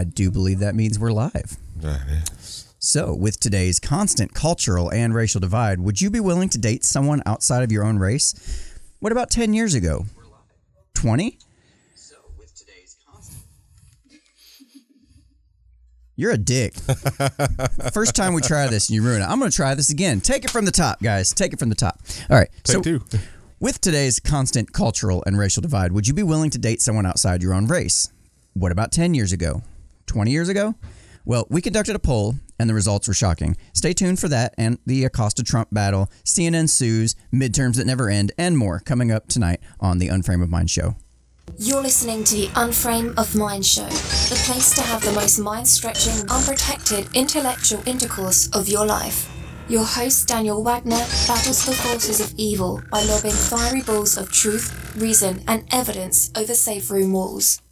I do believe that means we're live. That is. So, with today's constant cultural and racial divide, would you be willing to date someone outside of your own race? What about 10 years ago? 20? You're a dick. First time we try this and you ruin it. I'm going to try this again. Take it from the top, guys. Take it from the top. All right. Take so, two. with today's constant cultural and racial divide, would you be willing to date someone outside your own race? What about 10 years ago? 20 years ago? Well, we conducted a poll and the results were shocking. Stay tuned for that and the Acosta Trump battle, CNN sues, midterms that never end, and more coming up tonight on the Unframe of Mind show. You're listening to the Unframe of Mind Show, the place to have the most mind stretching, unprotected intellectual intercourse of your life. Your host, Daniel Wagner, battles the forces of evil by lobbing fiery balls of truth, reason, and evidence over safe room walls.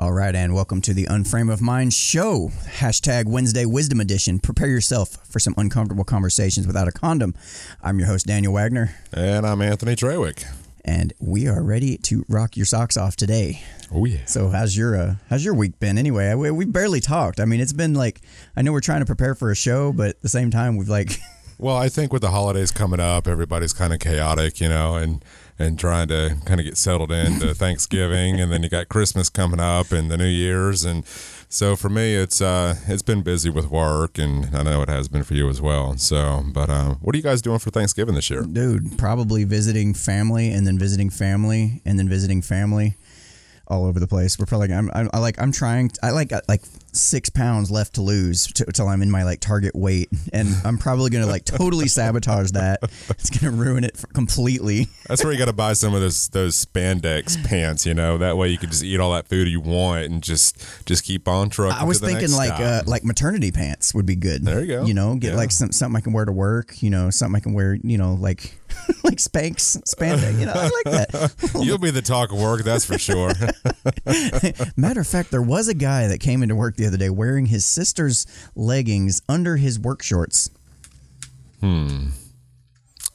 All right, and welcome to the Unframe of Mind show. Hashtag Wednesday Wisdom Edition. Prepare yourself for some uncomfortable conversations without a condom. I'm your host, Daniel Wagner, And I'm Anthony Trewick. and we are ready to rock your socks off today. Oh, yeah. So how's your uh, how's your week been anyway? We, we barely talked. I mean, it's been like I know we're trying to prepare for a show, but at the same time, we've like Well, I think with the holidays coming up, everybody's kind of chaotic, you know, and and trying to kind of get settled into Thanksgiving, and then you got Christmas coming up and the New Year's, and so for me, it's uh it's been busy with work, and I know it has been for you as well. So, but uh, what are you guys doing for Thanksgiving this year? dude, probably visiting family and then visiting family and then visiting family all over the place. We're probably I'm, I'm I like I'm trying I like got like six pounds left to lose to, till I'm in my like target weight, and I'm probably gonna like totally sabotage that. It's gonna ruin it completely. That's where you got to buy some of those those spandex pants, you know. That way you can just eat all that food you want and just just keep on trucking. I was thinking like uh, like maternity pants would be good. There you go. You know, get Yeah. like some something I can wear to work. You know, something I can wear. You know, like like Spanx spandex. You know, I like that. You'll be the talk of work, that's for sure. Matter of fact, there was a guy that came into work the other day wearing his sister's leggings under his work shorts. Hmm.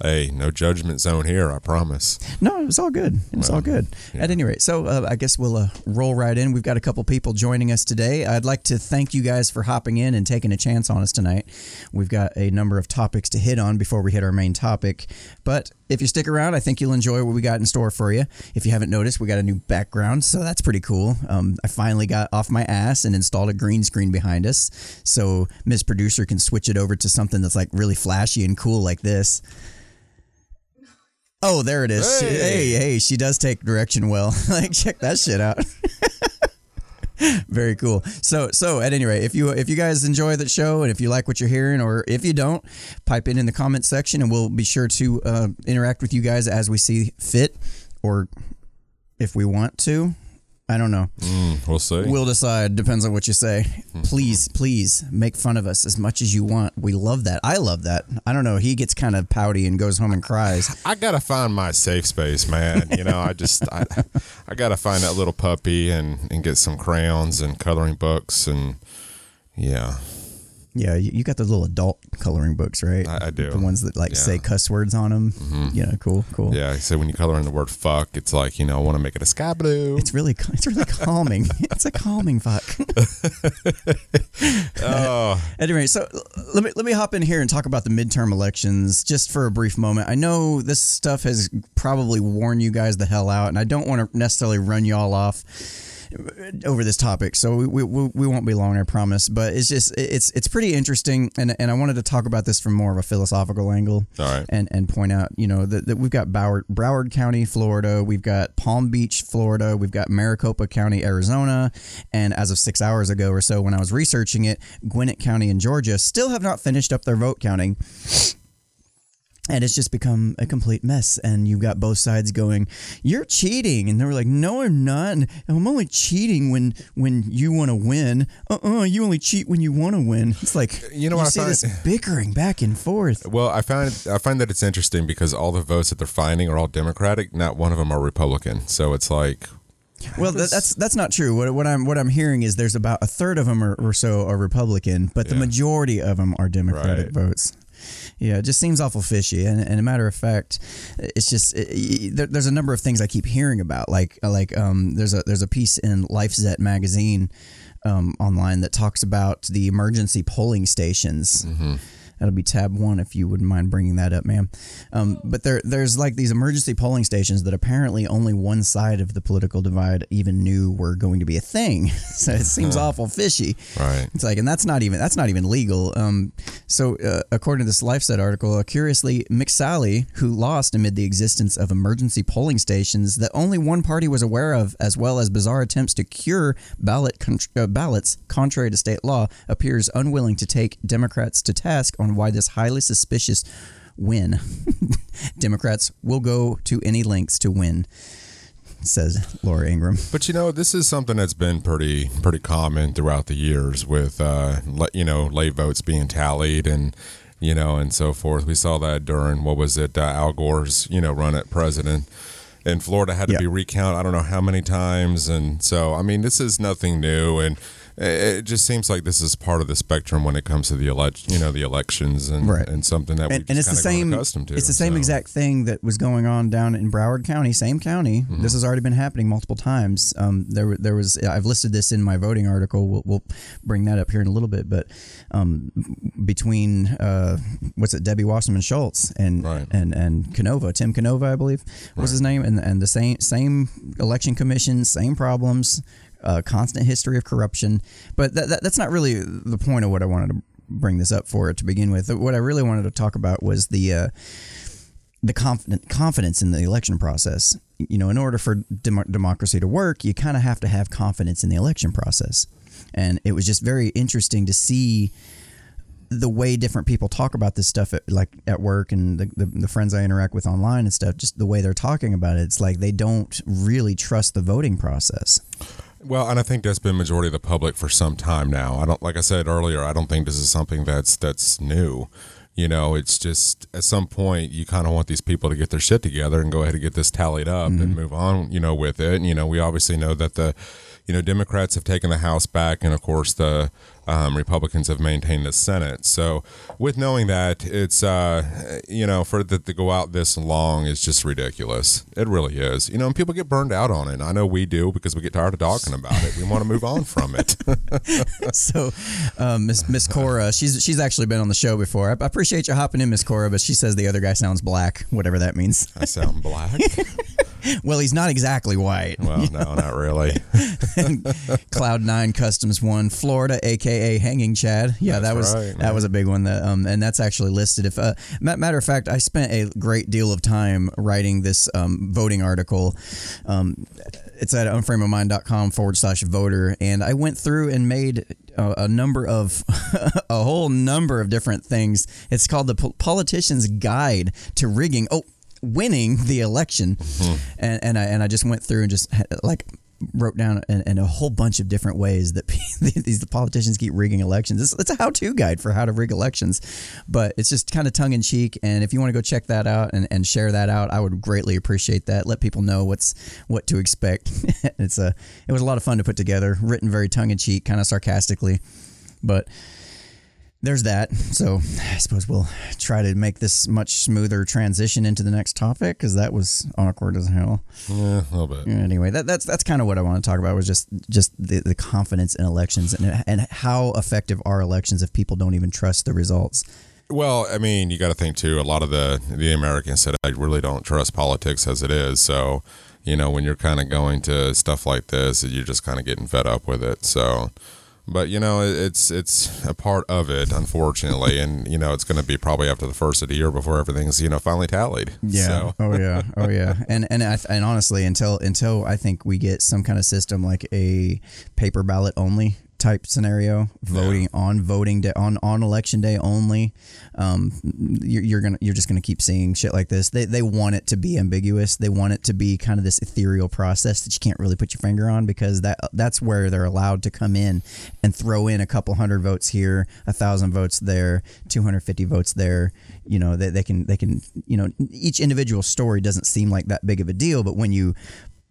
Hey, no judgment zone here, I promise. No, it was all good. It was all good. At any rate, so uh, I guess we'll uh, roll right in. We've got a couple people joining us today. I'd like to thank you guys for hopping in and taking a chance on us tonight. We've got a number of topics to hit on before we hit our main topic. But if you stick around, I think you'll enjoy what we got in store for you. If you haven't noticed, we got a new background, so that's pretty cool. Um, I finally got off my ass and installed a green screen behind us, so Miss Producer can switch it over to something that's like really flashy and cool like this. Oh, there it is. Hey. hey, hey, she does take direction well. like, check that shit out. Very cool. So, so at any rate, if you if you guys enjoy the show and if you like what you're hearing, or if you don't, pipe in in the comment section, and we'll be sure to uh, interact with you guys as we see fit, or if we want to. I don't know. Mm, we'll see. We'll decide. Depends on what you say. Please, please make fun of us as much as you want. We love that. I love that. I don't know. He gets kind of pouty and goes home and cries. I gotta find my safe space, man. You know, I just I, I gotta find that little puppy and and get some crayons and coloring books and yeah, Yeah, you, you got those little adult coloring books, right? I, I do. The ones that like Yeah. say cuss words on them. Mm-hmm. Yeah, cool, cool. Yeah, so when you color in the word fuck, it's like you know I want to make it a sky blue. It's really, it's really calming. it's a calming fuck. oh, anyway, so let me let me hop in here and talk about the midterm elections just for a brief moment. I know this stuff has probably worn you guys the hell out, and I don't want to necessarily run y'all off over this topic, so we, we, we won't be long, I promise. But it's just it's it's pretty interesting, and and I wanted to talk about this from more of a philosophical angle. all right. and and point out, you know, that, that we've got Broward, Broward County, Florida, we've got Palm Beach, Florida, we've got Maricopa County, Arizona, and as of six hours ago or so, when I was researching it, Gwinnett County in Georgia still have not finished up their vote counting. And it's just become a complete mess. And you've got both sides going, "You're cheating," and they were like, "No, I'm not. And I'm only cheating when when you want to win. Uh-uh, you only cheat when you want to win." It's like You know what I see find- this bickering back and forth. Well, I find I find that it's interesting because all the votes that they're finding are all Democratic. Not one of them are Republican. So it's like Well, that, that's that's not true. What, what I'm what I'm hearing is there's about a third of them or, or so are Republican, but the Yeah. majority of them are Democratic Right. votes. Yeah, it just seems awful fishy. And, and a matter of fact, it's just it, there, there's a number of things I keep hearing about. Like like um, there's a there's a piece in LifeZette magazine um, online that talks about the emergency polling stations. That'll be tab one if you wouldn't mind bringing that up, ma'am. Um, but there, there's like these emergency polling stations that apparently only one side of the political divide even knew were going to be a thing. so it seems awful fishy. Right. It's like, and that's not even that's not even legal. Um, so uh, according to this LifeZette article, curiously, McSally, who lost amid the existence of emergency polling stations that only one party was aware of, as well as bizarre attempts to cure ballot con- uh, ballots contrary to state law, appears unwilling to take Democrats to task on why this highly suspicious win. Democrats will go to any lengths to win, says Laura Ingraham. But you know, this is something that's been pretty pretty common throughout the years with uh, le- you know late votes being tallied and you know and so forth. We saw that during what was it uh, Al Gore's you know run at president. And Florida had to Yeah. be recounted. I don't know how many times, and so I mean, this is nothing new, and it just seems like this is part of the spectrum when it comes to the elect, you know, the elections, and Right. and something that and, we've and it's the same accustomed to. it's the same so. exact thing that was going on down in Broward County same county Mm-hmm. this has already been happening multiple times um, there there was I've listed this in my voting article we'll, we'll bring that up here in a little bit but um, between uh, what's it Debbie Wasserman Schultz and Right. and and Canova Tim Canova I believe was his name and and the same same election commission same problems uh, constant history of corruption but that, that that's not really the point of what I wanted to bring this up for to begin with what I really wanted to talk about was the uh, the confident confidence in the election process. You know, in order for dem- democracy to work, you kind of have to have confidence in the election process. And it was just very interesting to see the way different people talk about this stuff at like at work and the, the, the friends I interact with online and stuff, just the way they're talking about it. It's like they don't really trust the voting process. Well, and I think that's been majority of the public for some time now. I don't, like I said earlier, I don't think this is something that's that's new. You know, it's just at some point you kind of want these people to get their shit together and go ahead and get this tallied up and mm-hmm. move on. You know, with it. And, you know, we obviously know that the, you know, Democrats have taken the House back, and of course the um, Republicans have maintained the Senate. So, with knowing that, it's uh, you know, for that to go out this long is just ridiculous. It really is. You know, and people get burned out on it. I know we do because we get tired of talking about it. We want to move on from it. so um, Miss Miss Cora, she's she's actually been on the show before. I, I appreciate you hopping in, Miss Cora, but she says the other guy sounds black, whatever that means. I sound black. Well, he's not exactly white. Well, no, not really. Cloud Nine Customs One, Florida, aka Hanging Chad. Yeah, that was right, that was a big one. That um, and that's actually listed. If uh, matter of fact, I spent a great deal of time writing this um, voting article. Um, it's at unframeofmind.com forward slash voter, and I went through and made a, a number of a whole number of different things. It's called the Pol- Politician's Guide to Rigging. Oh. Winning the election, mm-hmm. and and I and I just went through and just like wrote down and, and a whole bunch of different ways that these politicians keep rigging elections. It's, it's a how-to guide for how to rig elections, but it's just kind of tongue in cheek. And if you want to go check that out and, and share that out, I would greatly appreciate that. Let people know what's what to expect. it's a it was a lot of fun to put together, written very tongue in cheek, kind of sarcastically, but there's that. So I suppose we'll try to make this much smoother transition into the next topic because that was awkward as hell. Yeah, a little bit. Anyway, that, that's that's kind of what I want to talk about was just just the, the confidence in elections and and how effective are elections if people don't even trust the results. Well, I mean, you got to think too. A lot of the the Americans said, "I really don't trust politics as it is." So, you know, when you're kind of going to stuff like this, you're just kind of getting fed up with it. So, but you know, it's it's a part of it, unfortunately, and you know, it's going to be probably after the first of the year before everything's you know finally tallied. So, Oh yeah. Oh yeah. And and I, and honestly, until until I think we get some kind of system like a paper ballot only type scenario, voting on voting day on on election day only, um, you're, you're gonna you're just gonna keep seeing shit like this. They they want it to be ambiguous. They want it to be kind of this ethereal process that you can't really put your finger on because that that's where they're allowed to come in and throw in a couple hundred votes here, a thousand votes there, 250 votes there. You know, they, they can they can you know each individual story doesn't seem like that big of a deal, but when you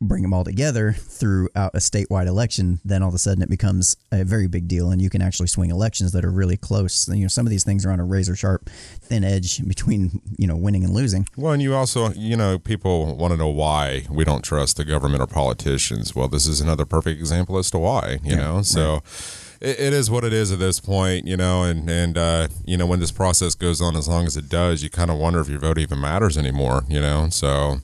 bring them all together throughout a statewide election, then all of a sudden it becomes a very big deal, and you can actually swing elections that are really close. You know, some of these things are on a razor sharp, thin edge between you know winning and losing. Well, and you also, you know, people want to know why we don't trust the government or politicians. Well, this is another perfect example as to why. You Yeah, know, so. It, it is what it is at this point, you know, and and uh, you know when this process goes on as long as it does, you kind of wonder if your vote even matters anymore, you know. So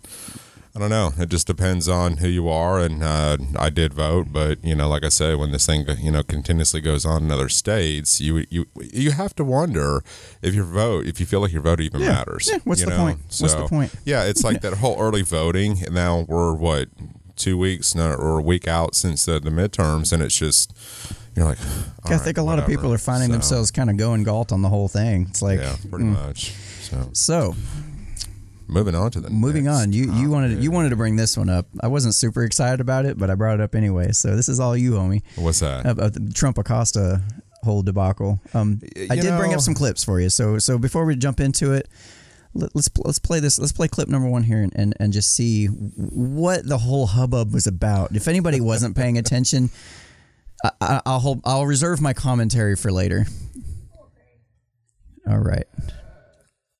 I don't know. It just depends on who you are, and uh, I did vote, but you know, like I said, when this thing you know continuously goes on in other states, you you you have to wonder if your vote, if you feel like your vote even Yeah. matters. Yeah, what's the know? point? What's the point? Yeah, it's like that whole early voting. and Now we're what two weeks no, or a week out since the, the midterms, and it's just you're like. I think a lot of people are finding themselves kind of going galt on the whole thing. It's like, Yeah, pretty much. So so moving on to the moving next on. You you wanted you wanted to bring this one up. I wasn't super excited about it, but I brought it up anyway. So this is all you, homie. What's that? About the Trump Acosta whole debacle. Um, I you did bring up some clips for you. So so before we jump into it, let, let's let's play this. Let's play clip number one here and, and and just see what the whole hubbub was about. If anybody wasn't paying attention, I, I, I'll hold, I'll reserve my commentary for later. All right,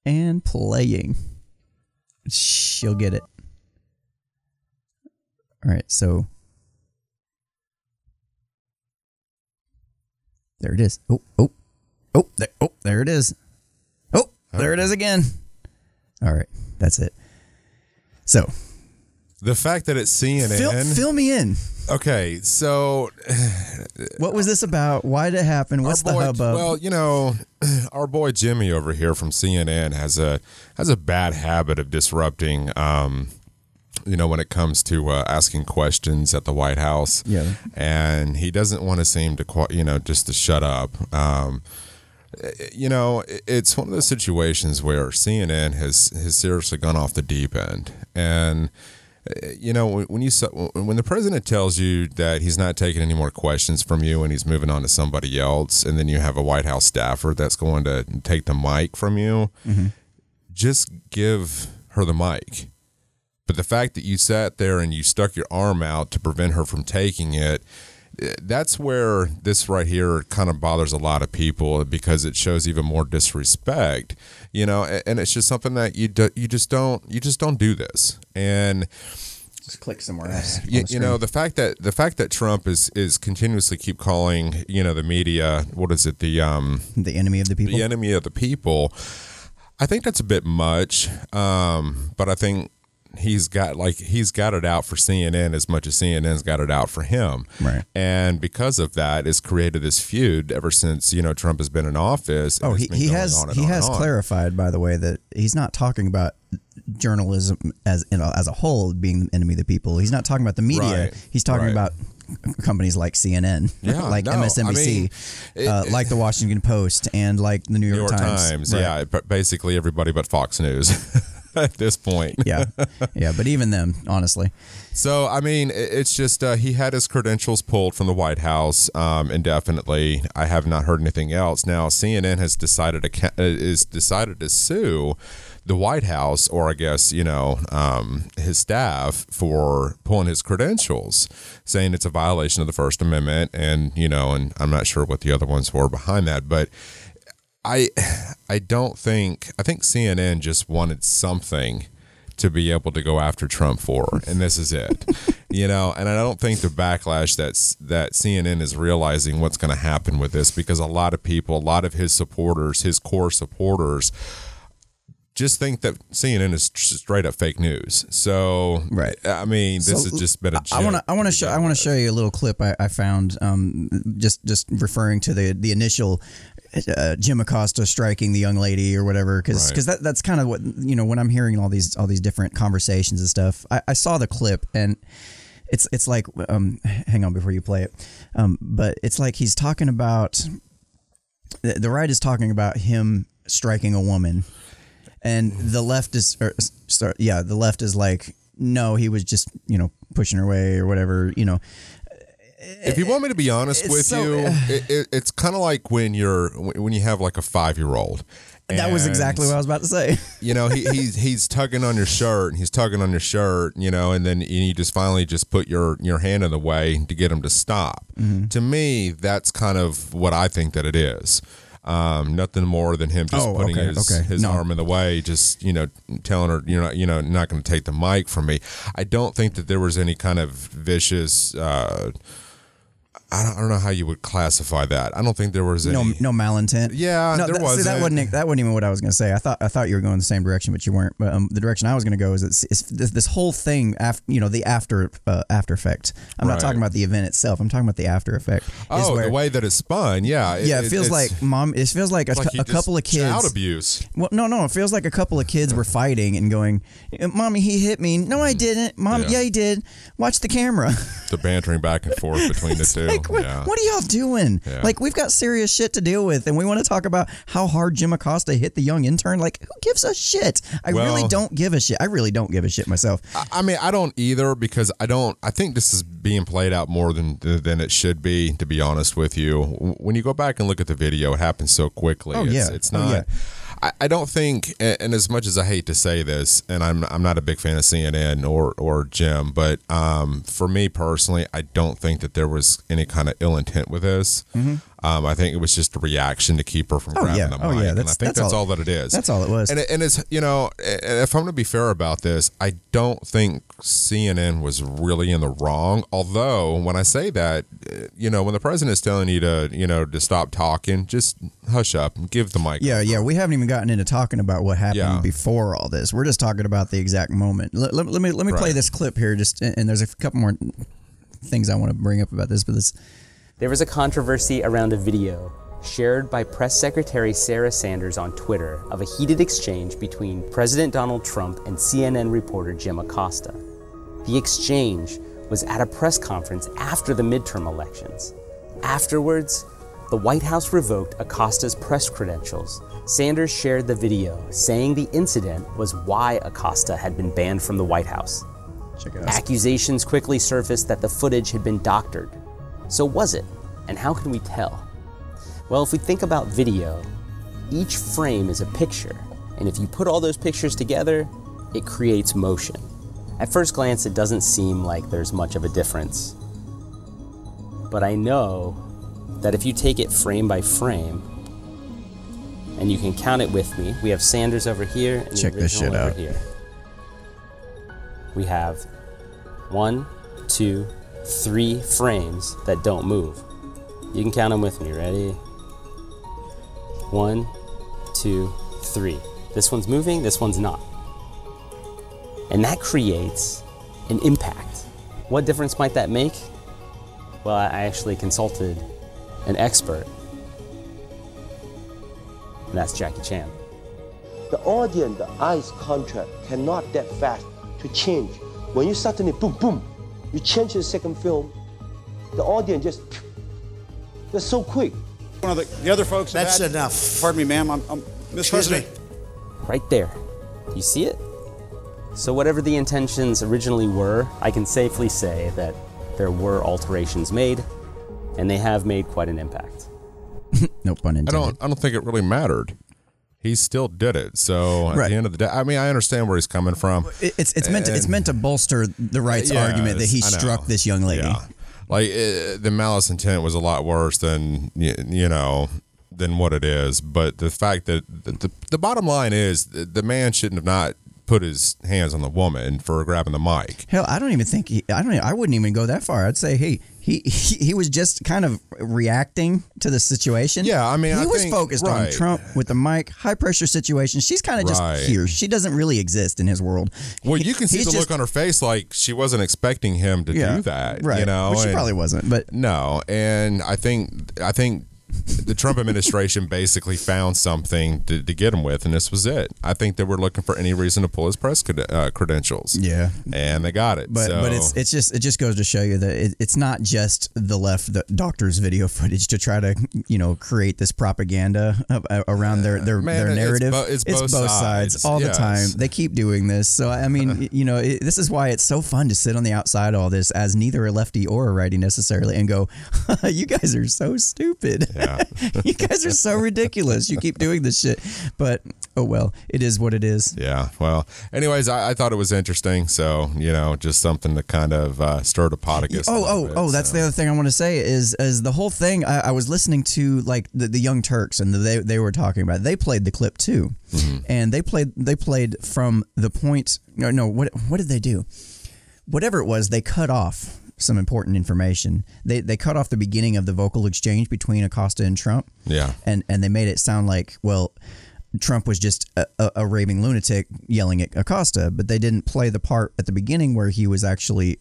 and playing. She'll get it. All right, so there it is. Oh, oh, oh, there, oh, there it is. Oh, there it is again. All right, that's it. So, The fact that it's CNN. fill, fill me in. okay, so What was this about? Why did it happen? What's our the hubbub? Well, you know, our boy Jimmy over here from CNN has a has a bad habit of disrupting. Um, you know, when it comes to uh, asking questions at the White House, Yeah. and he doesn't want to seem to, you know, just to shut up. Um, you know, it's one of those situations where CNN has has seriously gone off the deep end, and you know when you when the president tells you that he's not taking any more questions from you and he's moving on to somebody else, and then you have a White House staffer that's going to take the mic from you, mm-hmm. just give her the mic. But the fact that you sat there and you stuck your arm out to prevent her from taking it, that's where this right here kind of bothers a lot of people because it shows even more disrespect, you know. And it's just something that you do, you just don't you just don't do this. And Just click somewhere else. you, you know the fact that the fact that Trump is is continuously keep calling you know the media what is it the um the enemy of the people. the enemy of the people. I think that's a bit much, um, but I think he's got like he's got it out for CNN as much as CNN's got it out for him, Right. And because of that, it's created this feud ever since you know Trump has been in office. Oh, he, he has he on has on. clarified, by the way, that he's not talking about journalism as you know, as a whole being the enemy of the people. He's not talking about the media. Right, He's talking right. about companies like CNN, Yeah, like no, I MSNBC, mean, it- uh, like the Washington Post, and like the New York, New York Times, Right. yeah, basically everybody but Fox News at this point. yeah, yeah. But even them, honestly, So I mean, it's just uh, he had his credentials pulled from the White House um, indefinitely. I have not heard anything else. Now CNN has decided to uh, is decided to sue the White House, or I guess you know um, his staff for pulling his credentials, saying it's a violation of the First Amendment, and you know, and I'm not sure what the other ones were behind that, but. I I don't think I think CNN just wanted something to be able to go after Trump for, and this is it. you know, and I don't think the backlash that's that CNN is realizing what's going to happen with this because a lot of people, a lot of his supporters, his core supporters, just think that CNN is straight up fake news. So, Right. I mean, this So, has just been a. I want to I want to show I want to show you a little clip I, I found um, just just referring to the the initial uh, Jim Acosta striking the young lady or whatever because Right. that that's kind of what you know when I'm hearing all these all these different conversations and stuff I, I saw the clip and it's it's like um, hang on before you play it um, but it's like he's talking about the, the right is talking about him striking a woman and the left is or, sorry, yeah the left is like no he was just you know pushing her away or whatever you know if you want me to be honest It's with so- you, it, it, it's kind of like when you're when you have like a five year old. That was exactly what I was about to say. you know he, he's he's tugging on your shirt and he's tugging on your shirt you know and then you just finally just put your your hand in the way to get him to stop Mm-hmm. to me that's kind of what i think that it is um, nothing more than him just Oh, putting okay, his, okay. his No. arm in the way just you know telling her you're not you know not going to take the mic from me i don't think that there was any kind of vicious uh, I don't, I don't know how you would classify that. I don't think there was any. No, no malintent. Yeah, no, there see, that wasn't. that wasn't even what I was going to say. I thought I thought you were going the same direction, but you weren't. But um, the direction I was going to go is it's, it's this, this whole thing. After you know the after uh, after effect. I'm not talking about the event itself. I'm talking about the after effect. oh, where- the way that it's spun, yeah, yeah, it, feels like mom. It feels like a, like a couple of kids. child abuse. Well, no, no. It feels like a couple of kids were fighting and going, "Mommy, he hit me." No, I didn't. Mom, Yeah. yeah, he did. Watch the camera. the bantering back and forth between the two. Like, oh, what, yeah. what are y'all doing? Yeah. Like, we've got serious shit to deal with, and we want to talk about how hard Jim Acosta hit the young intern. Like, who gives a shit? I really don't give a shit. I really don't give a shit myself. I- I mean, I don't either because I don't. I think this is being played out more than than it should be. To be honest with you, when you go back and look at the video, it happens so quickly. Oh, it's, yeah. it's Oh, not. yeah. I, I don't think, and as much as I hate to say this, and I'm I'm not a big fan of CNN or or Jim, but um, for me personally, I don't think that there was any kind of ill intent with this. Um, I think it was just a reaction to keep her from. Oh, grabbing yeah. the Oh, mic, yeah. and I think that's that's, all- all that it is. that's all it was. And, it- and it's you know, if I'm going to be fair about this, I don't think CNN was really in the wrong. Although when I say that, uh, you know, when the president's telling you to, you know, to stop talking, just hush up and give the mic. Yeah, yeah. We haven't even gotten into talking about what happened Yeah. before all this. We're just talking about the exact moment. Let, let, let me let me play this clip here. Just and there's a couple more things I want to bring up about this, but this. There was a controversy around a video shared by Press Secretary Sarah Sanders on Twitter of a heated exchange between President Donald Trump and CNN reporter Jim Acosta. The exchange was at a press conference after the midterm elections. Afterwards, the White House revoked Acosta's press credentials. Sanders shared the video, saying the incident was why Acosta had been banned from the White House. Check it out. Accusations quickly surfaced that the footage had been doctored. So was it? And how can we tell? Well, if we think about video, each frame is a picture, and if you put all those pictures together, it creates motion. At first glance, it doesn't seem like there's much of a difference. But I know that if you take it frame by frame, and you can count it with me, we have Sanders over here and Check the this shit over out. here. We have one, two, three frames that don't move. You can count them with me. Ready? One, two, three. This one's moving, this one's not. And that creates an impact. What difference might that make? Well, I actually consulted an expert, and that's Jackie Chan. The audience, the eyes contract cannot that fast to change. When you suddenly boom, boom, you change the second film, the audience just, they're so quick. One of the, the other folks. That's had- enough. Pardon me, ma'am. I'm, I'm Mr. Excuse me. President. Right there. You see it? So, whatever the intentions originally were, I can safely say that there were alterations made, and they have made quite an impact. No pun intended. I intended. don't. I don't think it really mattered. He still did it. So at Right. the end of the day, I mean, I understand where he's coming from. It- It's it's meant to, it's meant to bolster the rights Yes, argument that he struck this young lady. Yeah. Like uh, the malice intent was a lot worse than you know than what it is. But the fact that the, the, the bottom line is the, the man shouldn't have not put his hands on the woman for grabbing the mic. Hell, I don't even think he, I don't. I wouldn't even go that far. I'd say, hey, he he, he was just kind of reacting to the situation. Yeah, I mean, he I was think- focused on. Trump with the mic, high pressure situation. She's kind of just Right. here. She doesn't really exist in his world. Well, you can see he's the just- look on her face like she wasn't expecting him to yeah, do that. right? You know, Which she and- probably wasn't. But No, and I think I think the Trump administration basically found something to, to get him with, and this was it. I think they were looking for any reason to pull his press cred- uh, credentials. Yeah. and they got it. But so, but it's it's just it just goes to show you that it, it's not just the left the doctors video footage to try to you know create this propaganda uh, around their their, Man, their it's narrative. bo- it's both sides, sides. all the time. They keep doing this. So I mean, you know, it, this is why it's so fun to sit on the outside of all this as neither a lefty or a righty necessarily, and go, "You guys are so stupid. Yeah. you guys are so ridiculous. You keep doing this shit." But oh well, it is what it is. Yeah. Well, anyways, I, I thought it was interesting. So, you know, just something to kind of uh, stir the pot, guess. Oh, oh, bit, oh! That's so. the other thing I want to say is is the whole thing. I, I was listening to like the, the Young Turks, and they they were talking about. It. They played the clip too, Mm-hmm. and they played they played from the point. No, no. What what did they do? Whatever it was, they cut off some important information. They they cut off the beginning of the vocal exchange between Acosta and Trump. Yeah. and and they made it sound like well. Trump was just a, a, a raving lunatic yelling at Acosta, but they didn't play the part at the beginning where he was actually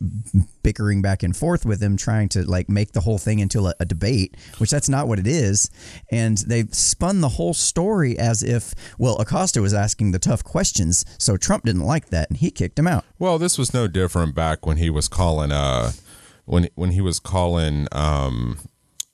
bickering back and forth with him, trying to like make the whole thing into a, a debate, which that's not what it is. And they've spun the whole story as if, well, Acosta was asking the tough questions, so Trump didn't like that and he kicked him out. Well, this was no different back when he was calling uh when when he was calling um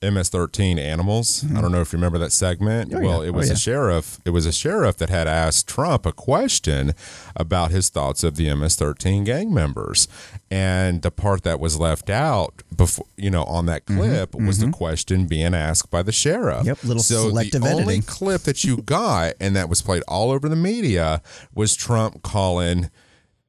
MS-13 animals. I don't know if you remember that segment. Oh, well, yeah. it Oh, was yeah. a sheriff. It was a sheriff that had asked Trump a question about his thoughts of the MS-13 gang members, and the part that was left out before, you know, on that clip was the question being asked by the sheriff. Mm-hmm. Yep, little so selective the only editing. clip that you got, and that was played all over the media, was Trump calling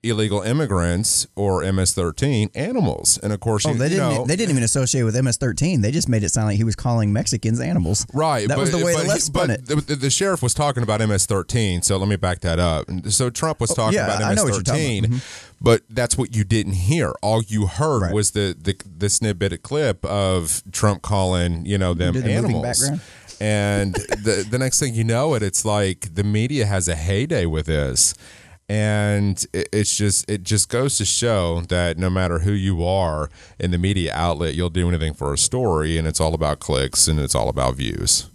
illegal immigrants or MS-13 animals. And of course, Oh, you, they you didn't. know, they didn't even associate with MS-13. They just made it sound like he was calling Mexicans animals. Right, That was the way but the left spun but it. The, the- sheriff was talking about MS-13, so let me back that up. So Trump was oh, talking Oh, yeah, about I know what you're talking MS-13, about. Mm-hmm. but that's what you didn't hear. All you heard Right. was the, the the snippet clip of Trump calling, you know, them the animals. And the the next thing you know it, it's like the media has a heyday with this. And it, it's just it just goes to show that no matter who you are in the media outlet, you'll do anything for a story, and it's all about clicks and it's all about views.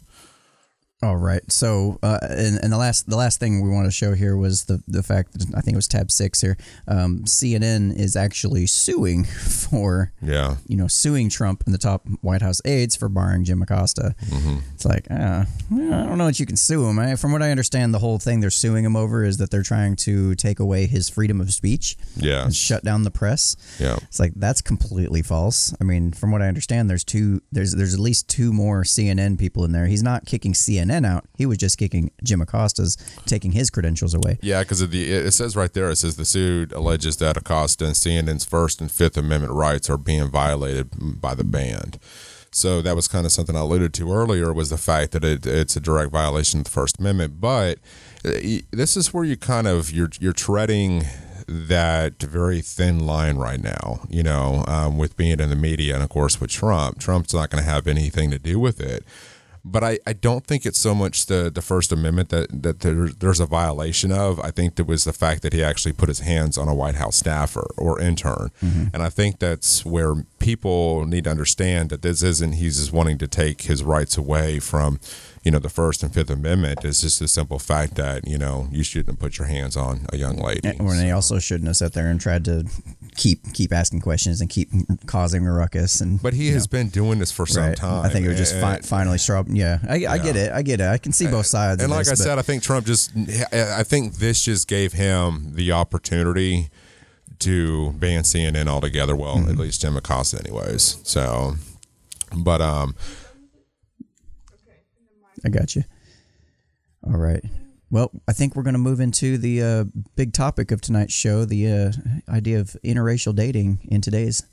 All right. So, uh, and, and the last the last thing we want to show here was the the fact that I think it was tab six here. Um, CNN is actually suing for Yeah. you know suing Trump and the top White House aides for barring Jim Acosta. Mm-hmm. It's like uh, well, I don't know that you can sue him. I, from what I understand, the whole thing they're suing him over is that they're trying to take away his freedom of speech Yeah. and shut down the press. Yeah. It's like that's completely false. I mean, from what I understand, there's two there's there's at least two more CNN people in there. He's not kicking CNN out. He was just kicking Jim Acosta's, taking his credentials away. Yeah, because it says right there. It says the suit alleges that Acosta and CNN's First and Fifth Amendment rights are being violated by the band. So that was kind of something I alluded to earlier was the fact that it, it's a direct violation of the First Amendment. But uh, this is where you kind of you're you're treading that very thin line right now. You know, um, with being in the media and of course with Trump. Trump's not going to have anything to do with it but I, I don't think it's so much the, the First Amendment that, that there, there's a violation of. I think it was the fact that he actually put his hands on a White House staffer or intern. Mm-hmm. And I think that's where people need to understand that this isn't he's just wanting to take his rights away from, you know, the First and Fifth Amendment. is just the simple fact that, you know, you shouldn't put your hands on a young lady. And when they also shouldn't have sat there and tried to keep keep asking questions and keep causing a ruckus. And but he has been doing this for some right. time. I think it was just fi- finally straw. Yeah, I, I get it. I get it. I can see both sides. And like this, I said, I think Trump just, I think this just gave him the opportunity to ban CNN altogether. Well, Mm-hmm. at least Jim Acosta, anyways. So, but um, I got you. All right. Well, I think we're going to move into the uh, big topic of tonight's show the uh, idea of interracial dating in today's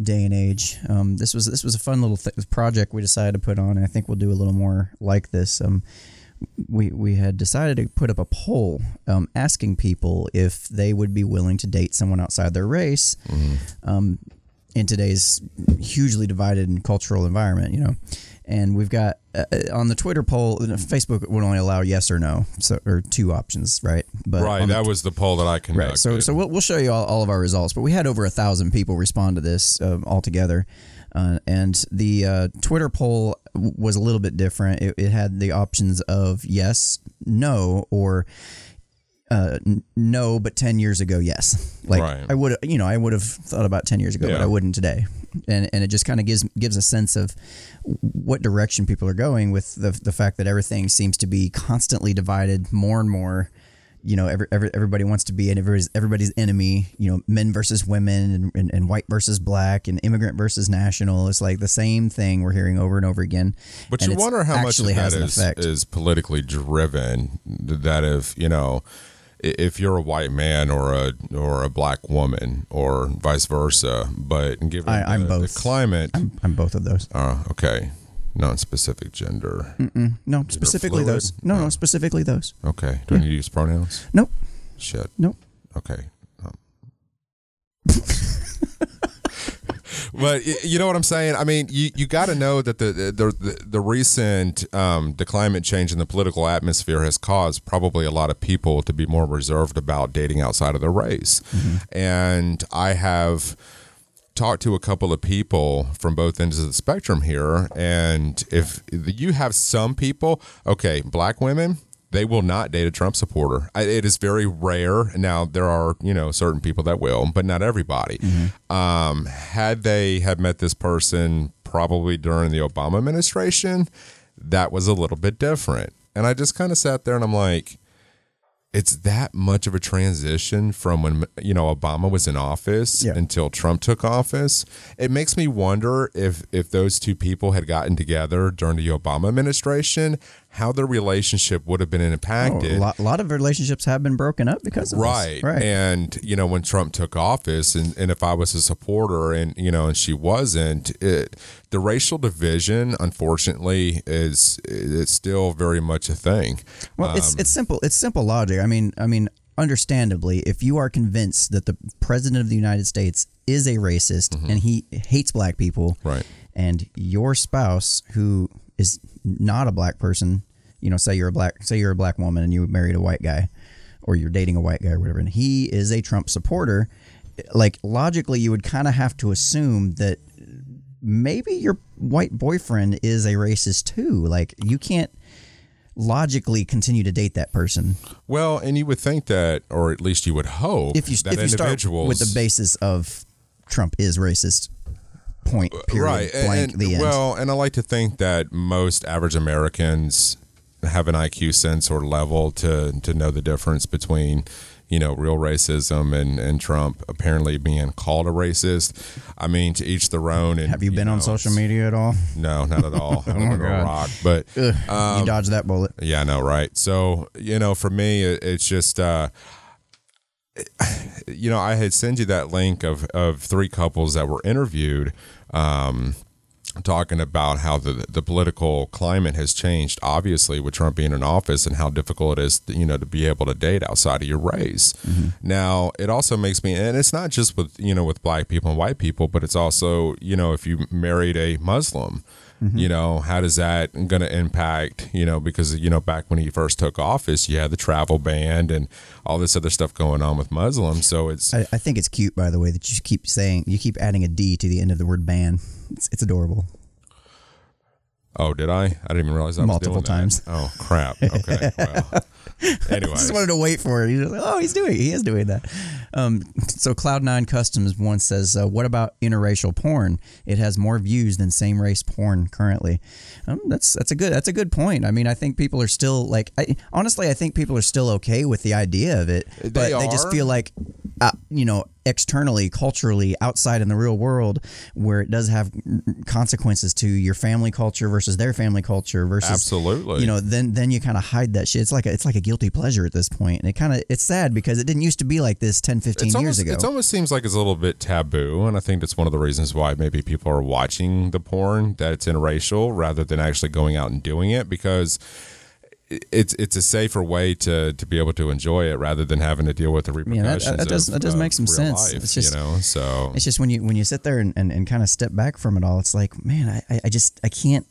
day and age. Um, this was this was a fun little th- project we decided to put on, and I think we'll do a little more like this. Um, we we had decided to put up a poll um, asking people if they would be willing to date someone outside their race um, in today's hugely divided and cultural environment. You know, and we've got uh, on the Twitter poll, Facebook would only allow yes or no, so or two options, right? But right, the that was the poll that I conducted. Right. So, so we'll, we'll show you all, all of our results, but we had over a thousand people respond to this um, altogether. Uh, and the uh, Twitter poll w- was a little bit different. It, it had the options of yes, no, or uh, n- no, but 10 years ago, yes. Like Right. I would, you know, I would have thought about 10 years ago, but I wouldn't today. And, and it just kind of gives, gives a sense of what direction people are going with the, the fact that everything seems to be constantly divided more and more. You know, every, every, everybody wants to be everybody's, everybody's enemy, you know, men versus women and, and, and white versus black and immigrant versus national. It's like the same thing we're hearing over and over again. But And you wonder how much of that is, effect. is politically driven. That if you know, if you're a white man or a or a black woman or vice versa, but given I- I'm the, both. the climate, I'm, I'm both of those. uh, okay, non-specific gender. No, specifically fluid? those. No, no, specifically those. Okay, do I need to use pronouns? Nope. Shit. Nope. Okay. Um. but you know what I'm saying? I mean, you, you got to know that the the the, the recent um, the climate change in the political atmosphere has caused probably a lot of people to be more reserved about dating outside of their race, and I have talked to a couple of people from both ends of the spectrum here and if you have some people okay black women they will not date a trump supporter. I- it is very rare. Now there are you know certain people that will but not everybody. Um, had they had met this person probably during the obama administration that was a little bit different. And i just kind of sat there and i'm like it's that much of a transition from when you know Obama was in office Yeah. until Trump took office. It makes me wonder if if those two people had gotten together during the Obama administration, how their relationship would have been Oh, impacted. a lot, a lot of relationships have been broken up because of this. Right. Right. And, you know, when Trump took office and, and if I was a supporter and, you know, and she wasn't, it, the racial division, unfortunately, is it's still very much a thing. well, it's Um, it's simple. It's simple logic. I mean, I mean, understandably, if you are convinced that the president of the United States is a racist and he hates black people, Mm-hmm. Right. and your spouse who is not a black person, you know, say you're a black, say you're a black woman and you married a white guy, or you're dating a white guy or whatever, and he is a Trump supporter, like logically, you would kind of have to assume that maybe your white boyfriend is a racist too. Like you can't logically continue to date that person Well, and you would think that, or at least you would hope, if you that if you start with the basis of Trump is racist. Point. Period. right Blank. and, the end. well and i like to think that most average americans have an iq sense or level to to know the difference between you know real racism and and trump apparently being called a racist i mean to each their own and Have you been on social media at all? no not at all Oh my God. rock but you dodged that bullet. yeah, I know, right? So, you know, for me, it, it's just, uh, you know, I had sent you that link of, of three couples that were interviewed, um, talking about how the the political climate has changed, obviously, with Trump being in office, and how difficult it is, to, you know, to be able to date outside of your race. Now, it also makes me, and it's not just with you know with black people and white people, but it's also you know if you married a Muslim you know how does that going to impact you know because you know back when he first took office you had the travel ban and all this other stuff going on with muslims so it's I, I think it's cute, by the way, that you keep saying you keep adding a D to the end of the word ban. It's, it's adorable. oh did i i didn't even realize i was Multiple doing that. times. oh crap okay well anyway I just wanted to wait for it. You're like, oh, he's doing, he is doing that. Um, so Cloud Nine Customs once says, uh, "What about interracial porn? It has more views than same race porn currently." Um, that's that's a good that's a good point. I mean, I think people are still like, I, honestly, I think people are still okay with the idea of it, but they just feel like, uh, you know, externally, culturally, outside in the real world, where it does have consequences to your family culture versus their family culture versus Absolutely. you know then then you kind of hide that shit it's like a, it's like a guilty pleasure at this point and it kind of it's sad because it didn't used to be like this 10 15 it's years almost, ago It almost seems like it's a little bit taboo, and I think that's one of the reasons why maybe people are watching the porn that it's interracial rather than actually going out and doing it because it's it's a safer way to to be able to enjoy it rather than having to deal with the that- repercussions. that does- of- that does make some sense. life, It's just- you know, so it's just when you when you sit there and, and, and kind of step back from it all it's like man I- I just i can't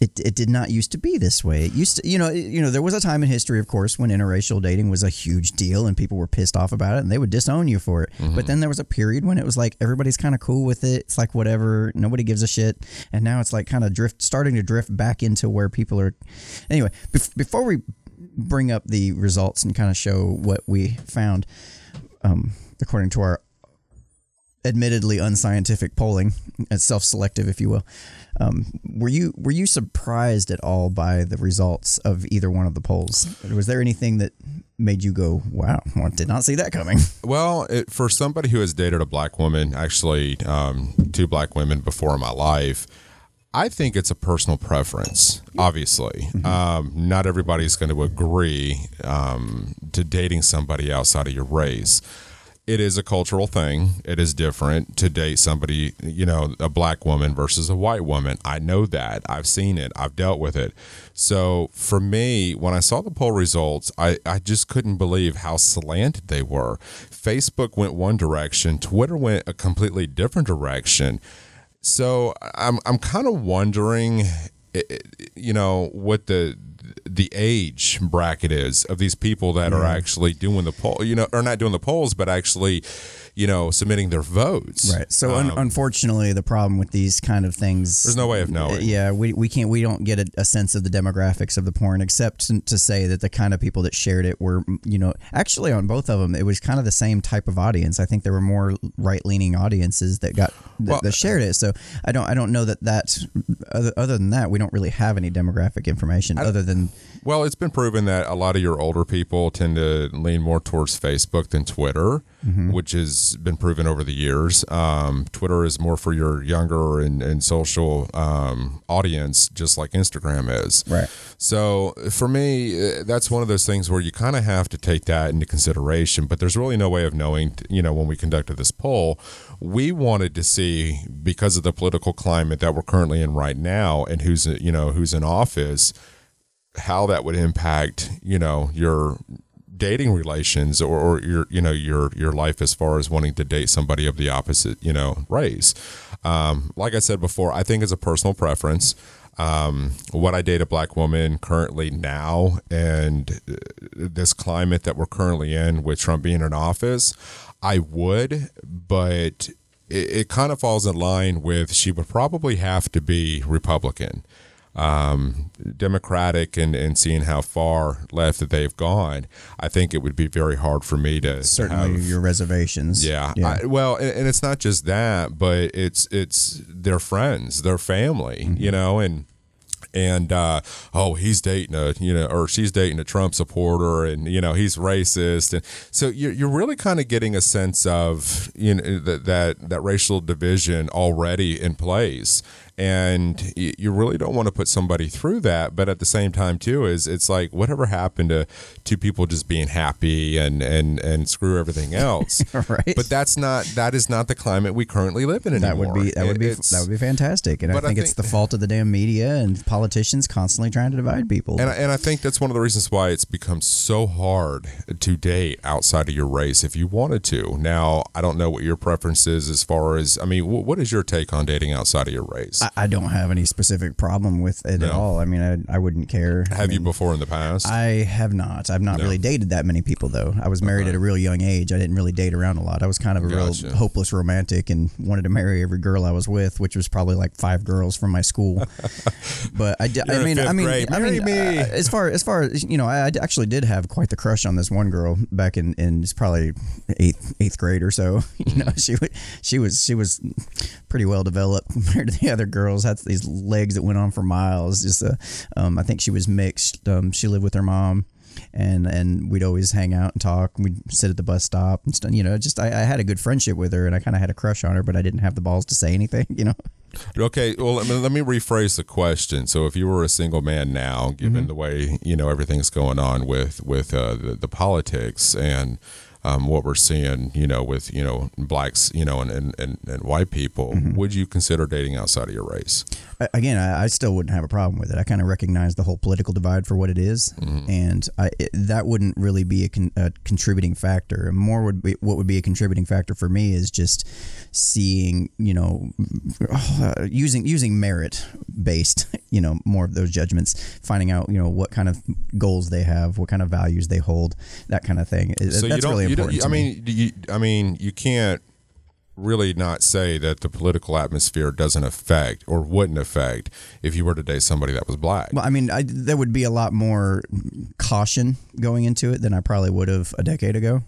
it, it did not used to be this way. It used to, you know, you know, there was a time in history, of course, when interracial dating was a huge deal and people were pissed off about it and they would disown you for it. But then there was a period when it was like everybody's kind of cool with it. It's like whatever, nobody gives a shit. And now it's like kind of drift, starting to drift back into where people are. Anyway, bef- before we bring up the results and kind of show what we found, um, according to our admittedly unscientific polling, uh, self-selective, if you will. Um, were you were you surprised at all by the results of either one of the polls? Was there anything that made you go, "Wow, well, did not see that coming"? Well, it, for somebody who has dated a black woman, actually um, two black women before in my life, I think it's a personal preference. Obviously, um, not everybody's going to agree um, to dating somebody outside of your race. It is a cultural thing. It is different to date somebody, you know, a black woman versus a white woman. I know that. I've seen it. I've dealt with it. So for me, when I saw the poll results, I, I just couldn't believe how slanted they were. Facebook went one direction, Twitter went a completely different direction. So I'm I'm kind of wondering, you know, what the the age bracket is of these people that are actually doing the poll, you know, or not doing the polls, but actually, you know, submitting their votes. Right. So un- Um, unfortunately, the problem with these kind of things, There's no way of knowing. Yeah, we, we can't. We don't get a, a sense of the demographics of the porn, except to, say that the kind of people that shared it were, you know, actually on both of them, it was kind of the same type of audience. I think there were more right leaning audiences that got that, Well, that shared it. So I don't I don't know that that other, other than that, we don't really have any demographic information other than Well, it's been proven that a lot of your older people tend to lean more towards Facebook than Twitter, Mm-hmm. which has been proven over the years. Um, Twitter is more for your younger and, and social um, audience, just like Instagram is. Right. So for me, uh, that's one of those things where you kind of have to take that into consideration. But there's really no way of knowing. You know, when we conducted this poll, we wanted to see because of the political climate that we're currently in right now, and who's you know who's in office how that would impact you know your dating relations or, or your you know your your life as far as wanting to date somebody of the opposite you know race. Um, like i said before i think it's a personal preference. Um, would i date a black woman currently now and uh, this climate that we're currently in with trump being in office i would but it, it kind of falls in line with she would probably have to be republican um, Democratic and, and seeing how far left that they've gone, I think it would be very hard for me to certainly have- your reservations. yeah, yeah. I, well, and, and it's not just that, but it's it's their friends, their family, Mm-hmm. you know, and and uh, oh, he's dating a you know, or she's dating a Trump supporter, and you know, he's racist, and so you're you're really kind of getting a sense of you know that that that racial division already in place. And you really don't want to put somebody through that, but at the same time, too, is it's like whatever happened to two people just being happy and and and screw everything else. Right. But that's not that is not the climate we currently live in That would be that would be It's- that would be fantastic, and I But I think, it's the fault of the damn media and politicians constantly trying to divide people. And I, and I think that's one of the reasons why it's become so hard to date outside of your race if you wanted to. Now, I don't know what your preference is as far as, I mean, what is your take on dating outside of your race? I, I don't have any specific problem with it at all. I mean, I, I wouldn't care. I Have you before in the past? I have not. I've not No. really dated that many people though. I was married at a real young age. I didn't really date around a lot. I was kind of a Gotcha. real hopeless romantic and wanted to marry every girl I was with, which was probably like five girls from my school. but I, di- You're I mean, I mean, grade. I mean, me. uh, as far as far as you know, I, I actually did have quite the crush on this one girl back in in probably eighth eighth grade or so. You know, she wa- she was she was pretty well developed compared to the other girls. Had these legs that went on for miles. Just, uh, um, I think she was mixed. Um, she lived with her mom, and and we'd always hang out and talk. We'd sit at the bus stop and stuff. You know, just I, I had a good friendship with her, and I kind of had a crush on her, but I didn't have the balls to say anything. You know, Okay, well, let me, let me rephrase the question. So, if you were a single man now, given Mm-hmm. the way you know everything's going on with with uh, the, the politics and um, what we're seeing, you know, with you know blacks, you know, and and, and, and white people, Mm-hmm. would you consider dating outside of your race? Again, I, I still wouldn't have a problem with it. I kind of recognize the whole political divide for what it is, and I, it, that wouldn't really be a, con, a contributing factor. More would be what would be a contributing factor for me is just seeing, you know, uh, using using merit based, you know, more of those judgments, finding out, you know, what kind of goals they have, what kind of values they hold, that kind of thing. So That's you don't, really you important. you- I me. mean, you, I mean, you can't really not say that the political atmosphere doesn't affect or wouldn't affect if you were to date somebody that was black. Well, I mean, I, there would be a lot more caution going into it than I probably would have a decade ago.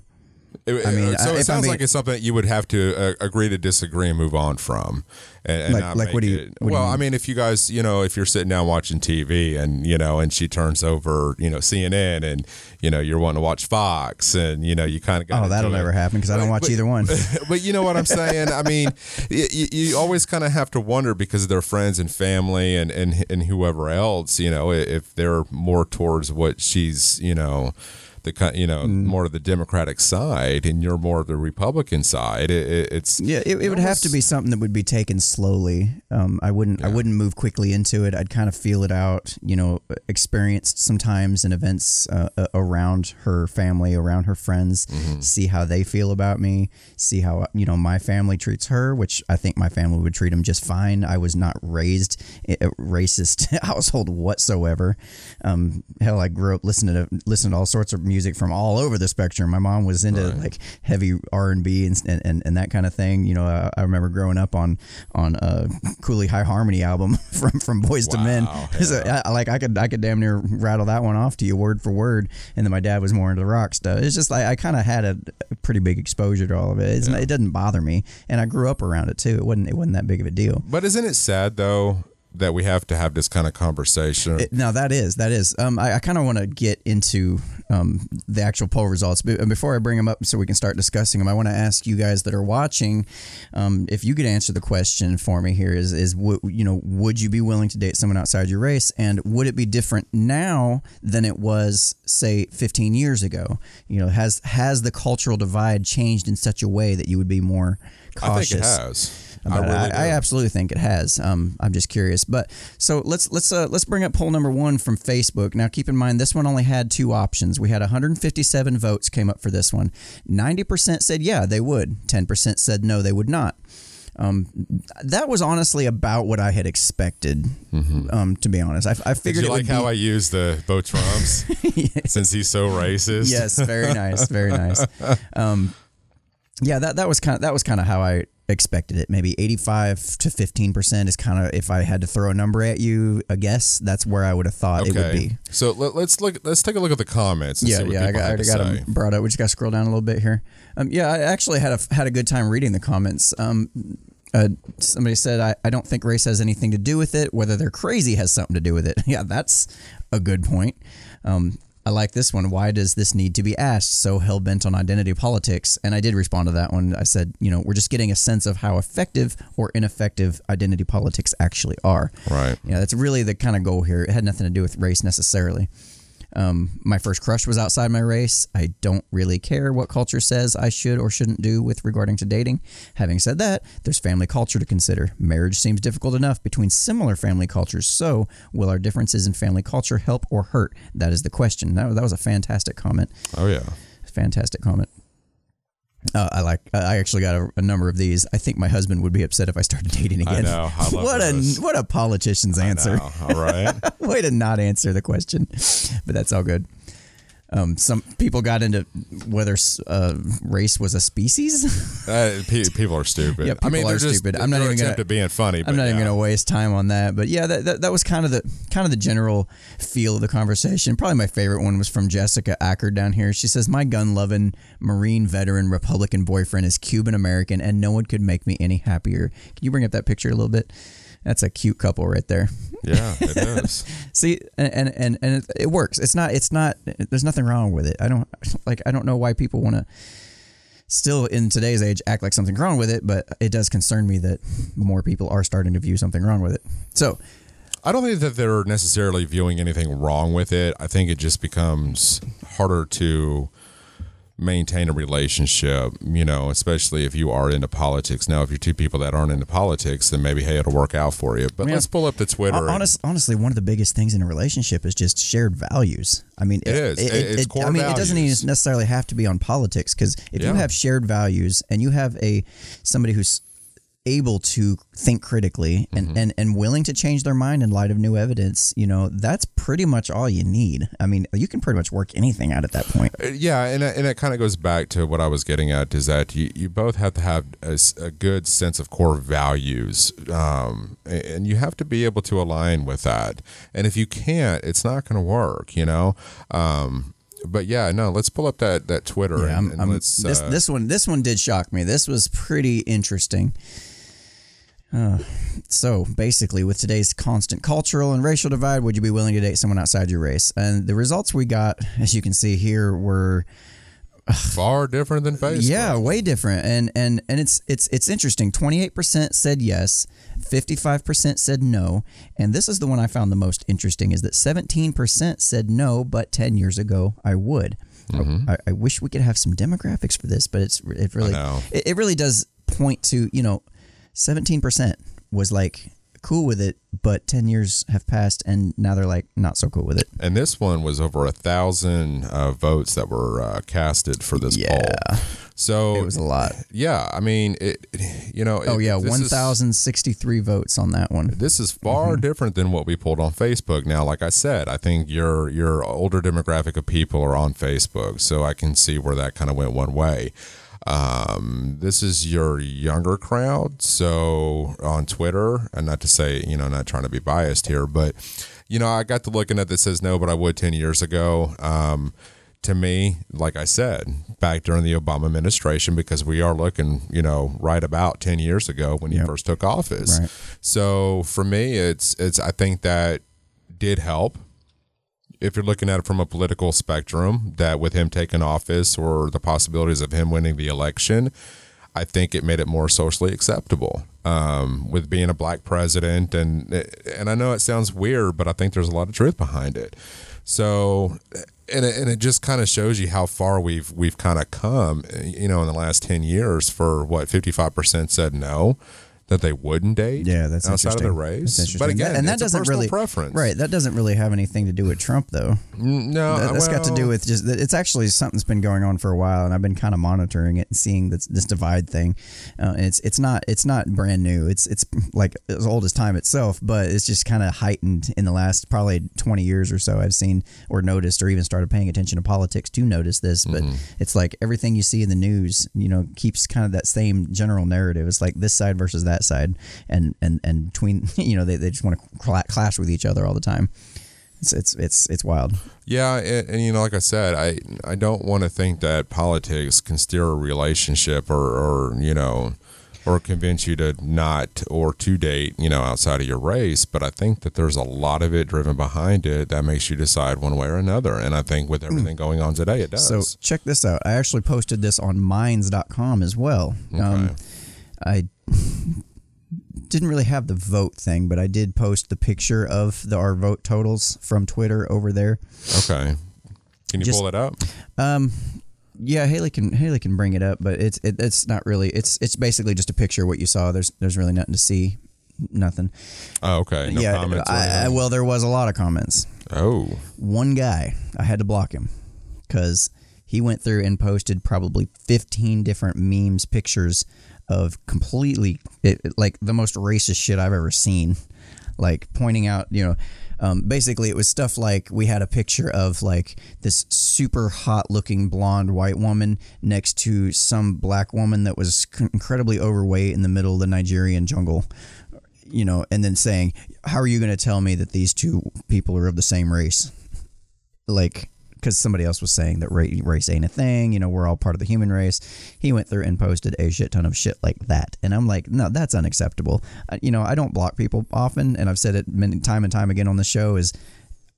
It- I mean, so I- it sounds being- like it's something that you would have to uh, agree to disagree and move on from. And, and Like- like what do you- what do you well, I mean? mean, if you guys, you know, if you're sitting down watching TV and you know, and she turns over, you know, CNN, and you know, you're wanting to watch Fox, and you know, you kind of Oh, that'll never happen because I don't watch but- either one. but you know what I'm saying? I mean, you, you always kind of have to wonder because of their friends and family and, and and whoever else, you know, if they're more towards what she's, you know, the kind, you know, Mm. more of the Democratic side, and you're more of the Republican side. It, it, it's Yeah, it, it would have to be something that would be taken slowly. Um, I wouldn't. I wouldn't move quickly into it. I'd kind of feel it out. You know, experienced sometimes in events uh, around her family, around her friends. See how they feel about me. See how you know my family treats her, which I think my family would treat them just fine. I was not raised in a racist household whatsoever. Um, hell, I grew up listening to listening to all sorts of music from all over the spectrum. My mom was into like heavy R and B and and and that kind of thing. You know, I, I remember growing up on on uh, a Cooley High Harmony album from from Boyz II Men. Wow, So, I- like I could I could damn near rattle that one off to you word for word. And then my dad was more into the rock stuff. It's just like I kind of had a, a pretty big exposure to all of it. It's, It doesn't bother me, and I grew up around it too. It wasn't it wasn't that big of a deal. but isn't it sad though that we have to have this kind of conversation? It- no, that is that is. Um, I, I kind of want to get into um, the actual poll results, but before I bring them up, so we can start discussing them, I want to ask you guys that are watching, um, if you could answer the question for me here is is you know would you be willing to date someone outside your race, and would it be different now than it was say 15 years ago? You know, has has the cultural divide changed in such a way that you would be more cautious? I think it has. I really I. I absolutely think it has. Um, I'm just curious. But so let's let's uh, let's bring up poll number one from Facebook. Now, keep in mind this one only had two options. We had 157 votes came up for this one. 90% said yeah they would. 10% said no they would not. Um, that was honestly about what I had expected. Um, to be honest, I, I Mm-hmm. Did figured you like would be, how I use the Bo Trumps since he's so racist? yes, very nice, very nice. Um, yeah, that that was kind of that was kind of how I expected it. Maybe eighty five to fifteen percent is kind of if I had to throw a number at you, a guess that's where I would have thought it would be. So let, us look. Let's take a look at the comments. And Yeah, see what yeah, I got, I to got them brought up. We just got to scroll down a little bit here. Um, yeah, I actually had a had a good time reading the comments. Um, uh, somebody said, I, I don't think race has anything to do with it. Whether they're crazy has something to do with it. Yeah, that's a good point. Um, I like this one. Why does this need to be asked? So hell bent on identity politics. And I did respond to that one. I said, you know, we're just getting a sense of how effective or ineffective identity politics actually are. Right. Yeah, that's really the kind of goal here. It had nothing to do with race necessarily. Um, my first crush was outside my race. I don't really care what culture says I should or shouldn't do with regarding to dating. Having said that, there's family culture to consider. Marriage seems difficult enough between similar family cultures. So, will our differences in family culture help or hurt? That is the question. That, that was a fantastic comment. Oh yeah. Fantastic comment. Uh, I like. I actually got a, a number of these. I think my husband would be upset if I started dating I again. know. I what a what a politician's answer. Now, all right. Way to not answer the question, but that's all good. Um, some people got into whether uh, race was a species. Uh, pe- people are stupid. Yeah, I mean, people they're are just, stupid. I'm not even gonna- at being funny. I'm not yeah. even going to waste time on that, but yeah, that, that, that was kind of the kind of the general feel of the conversation. Probably my favorite one was from Jessica Acker down here. She says, "My gun-loving Marine veteran Republican boyfriend is Cuban American, and no one could make me any happier." Can you bring up that picture a little bit? That's a cute couple right there. Yeah, it is. See, and and and, it works. It's not. It's not. There's nothing wrong with it. I don't like. I don't know why people want to still in today's age act like something's wrong with it, but it does concern me that more people are starting to view something wrong with it. So, I don't think that they're necessarily viewing anything wrong with it. I think it just becomes harder to maintain a relationship, you know, especially if you are into politics. Now, if you're two people that aren't into politics, then maybe, hey, it'll work out for you. But Yeah. let's pull up the Twitter. and- Honest, honestly, one of the biggest things in a relationship is just shared values. I mean, It is. It's core I mean, it doesn't even necessarily have to be on politics because if you have shared values and you have a somebody who's able to think critically and, Mm-hmm. and, and willing to change their mind in light of new evidence, you know, that's pretty much all you need. I mean, you can pretty much work anything out at that point. Uh, yeah, and it- and it kind of goes back to what I was getting at is that you, you both have to have a good sense of core values, um, and you have to be able to align with that. And if you can't, it's not going to work, you know. Um, but yeah, no, let's pull up that that Twitter Yeah, and, I'm, and I'm- let's. this uh, this one this one did shock me. This was pretty interesting. Uh, so basically, with today's constant cultural and racial divide, would you be willing to date someone outside your race? And the results we got, as you can see here, were far different than Facebook. yeah, way different. And and and it's it's it's interesting. Twenty eight percent said yes, fifty five percent said no, and this is the one I found the most interesting. Is that seventeen percent said no, but ten years ago I would. I, I wish we could have some demographics for this, but it's it really it, it really does point to you know, seventeen percent was like cool with it, but ten years have passed and now they're like not so cool with it. And this one was over a thousand uh, votes that were uh, casted for this Yeah. poll. So It was a lot. yeah, I mean, it, you know. Oh it- yeah, this is- thousand sixty three votes on that one. This is far different than what we pulled on Facebook. Now, like I said, I think your your older demographic of people are on Facebook, so I can see where that kind of went one way. Um, this is your younger crowd, so on Twitter, and not to say you know, not trying to be biased here, but you know, I got to looking at that says no, but I would ten years ago. Um, to me, like I said, back during the Obama administration, because we are looking, you know, right about 10 years ago when he first took office. Right. So for me, it's, it's, I think that did help. If you're looking at it from a political spectrum, that with him taking office or the possibilities of him winning the election, I think it made it more socially acceptable. Um, with being a black president, and and I know it sounds weird, but I think there's a lot of truth behind it. So, and it, and it just kind of shows you how far we've we've kind of come, you know, in the last ten years. For what fifty five percent said no, that they wouldn't date. Yeah, that's outside of the race. But again, That- and that doesn't personal really preference, right. That doesn't really have anything to do with Trump, though. No, That, has got to do with just it's actually something that's been going on for a while, and I've been kind of monitoring it and seeing this this divide thing. Uh, it's it's not it's not brand new. It's it's like as old as time itself, but it's just kind of heightened in the last probably twenty years or so. I've seen or noticed or even started paying attention to politics to notice this. But Mm-hmm. it's like everything you see in the news, you know, keeps kind of that same general narrative. It's like this side versus that side, and and and between you know they, they just want to clash with each other all the time. It's it's it's it's wild. Yeah, and, and you know, like I said, I I don't want to think that politics can steer a relationship or, or you know, or convince you to not or to date, you know, outside of your race. But I think that there's a lot of it driven behind it that makes you decide one way or another. And I think with everything going on today, it does. So check this out. I actually posted this on minds.com as well. Um, I didn't really have the vote thing, but I did post the picture of the our vote totals from Twitter over there. okay, can you just- pull it up? Um, Yeah, Haley can Haley can bring it up, but it's it, it's not really. It's it's basically just a picture of what you saw. There's there's really nothing to see. Nothing. Oh, okay. No yeah. comments. I, I, well, there was a lot of comments. oh, one guy I had to block him because he went through and posted probably 15 different memes pictures of completely it, like the most racist shit I've ever seen like pointing out you know um, basically it was stuff like we had a picture of like this super hot looking blonde white woman next to some black woman that was incredibly overweight in the middle of the Nigerian jungle you know, and then saying, "How are you going to tell me that these two people are of the same race?" Like, because somebody else was saying that race ain't a thing. You know, we're all part of the human race. He went through and posted a shit ton of shit like that, and I'm like, no, that's unacceptable. Uh, you know, I don't block people often, and I've said it many time and time again on the show. Is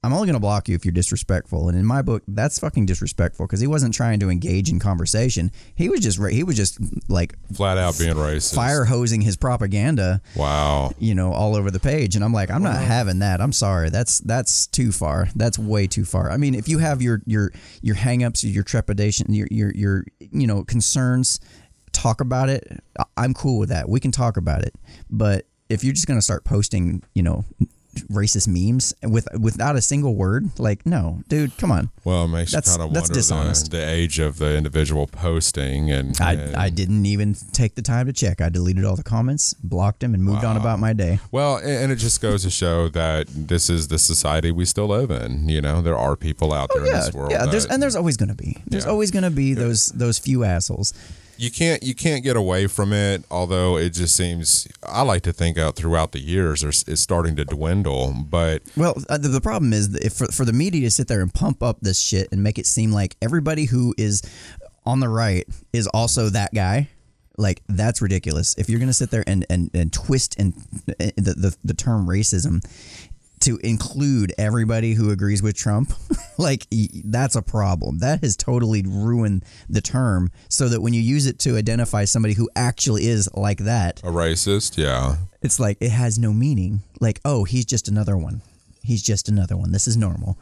I'm only going to block you if you're disrespectful. And in my book, that's fucking disrespectful because he wasn't trying to engage in conversation. He was just, ra- he was just like Flat out being racist. fire hosing his propaganda, Wow. you know, all over the page. And I'm like, I'm not having that. I'm sorry. That's, that's too far. That's way too far. I mean, if you have your, your, your hangups, your trepidation, your, your, your, you know, concerns, talk about it. I'm cool with that. We can talk about it. But if you're just going to start posting, you know, racist memes with without a single word, like no, dude, come on. Well, it makes That's- you kind of that's wonder dishonest. the, the age of the individual posting, and, I, and- I didn't even take the time to check. I deleted all the comments, blocked him, and moved on about my day. well, and it just goes to show that this is the society we still live in. You know, there are people out oh, there in Oh, Yeah, this world. yeah. There's and there's always going to be. There's Yeah. always going to be those those few assholes. You can't you can't get away from it. Although it just seems, I like to think out throughout the years, it's starting to dwindle. But Well, uh, the, problem is if for, for the media to sit there and pump up this shit and make it seem like everybody who is on the right is also that guy, like that's ridiculous. If you're to sit there and, and, and twist and uh, the, the, the term racism to include everybody who agrees with Trump, like that's a problem. That has totally ruined the term so that when you use it to identify somebody who actually is like that, a racist, yeah, it's like it has no meaning. Like, oh, he's just another one. He's just another one. This is normal.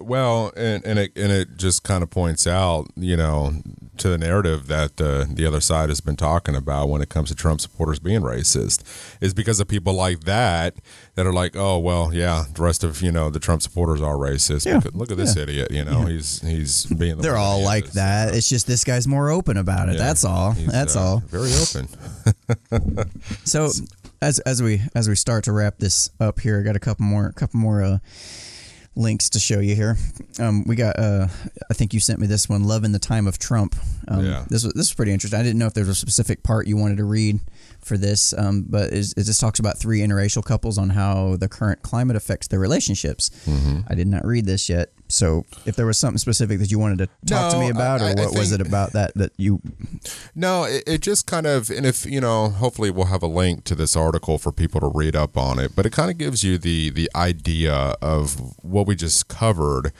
Well, and, and it and it just kind of points out, you know, to the narrative that uh, the other side has been talking about when it comes to Trump supporters being racist, is because of people like that that are like, oh well, yeah, the rest of you know the Trump supporters are racist. Yeah, Look, at, this yeah. idiot, you know, he's he's being. The They're all like is. that. It's just this guy's more open about it. Yeah, That's all. he's, That's uh, all. Very open. So as as we as we start to wrap this up here, I got a couple more couple more uh, links to show you here. Um, we got uh, I think you sent me this one, "Love in the Time of Trump." Um, Yeah. This was this is pretty interesting. I didn't know if there was a specific part you wanted to read for this, um, but it, it just talks about three interracial couples on how the current climate affects their relationships. Mm-hmm. I did not read this yet, so if there was something specific that you wanted to talk to me about, I- or what was it about that that you? No, it, it just kind of, and if you know, hopefully we'll have a link to this article for people to read up on it. But it kind of gives you the the idea of what we just covered,